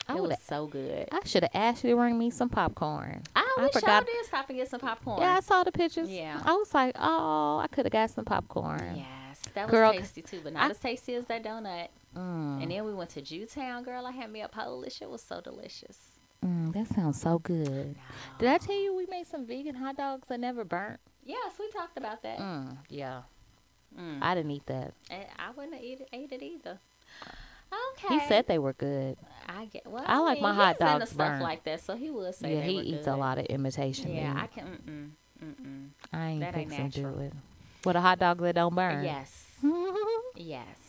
I it was so good. I should have asked you to bring me some popcorn. I, I wish forgot- y'all did stop and get some popcorn. Yeah, I saw the pictures. Yeah. I was like, oh, I could have got some popcorn. Yes, that was Girl, tasty too, but not I- as tasty as that donut. Mm. And then we went to Jewtown, girl. I had me a Polish. It was so delicious. Mm, that sounds so good. Did I tell you we made some vegan hot dogs that never burnt? Yes, we talked about that. Mm, yeah. Mm. I didn't eat that. And I wouldn't have eat ate it either. Okay. He said they were good. I get. Well, I like mean, my hot into dogs stuff burnt. like that, so he would say yeah, he eats good. a lot of imitation Yeah, meat. I can. Mm-mm, mm-mm. I ain't that ain't fixing to do it. With a hot dog that don't burn. Yes. (laughs) Yes.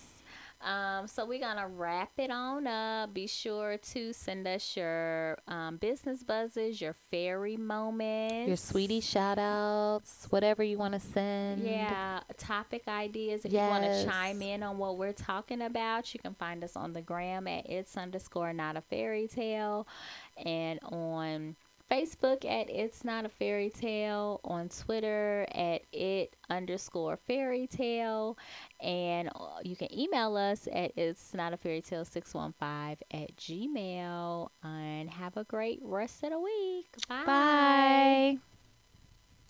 Um, so we're gonna wrap it on up. Be sure to send us your um, business buzzes, your fairy moments, Your sweetie shout outs, whatever you want to send. Yeah, topic ideas. If you want to chime in on what we're talking about, you can find us on the gram at it's underscore not a fairy tale, and on Facebook at it's not a fairy tale, on Twitter at it underscore fairy tale, and uh, you can email us at it's not a fairy tale 615 at gmail. And have a great rest of the week. Bye. Bye.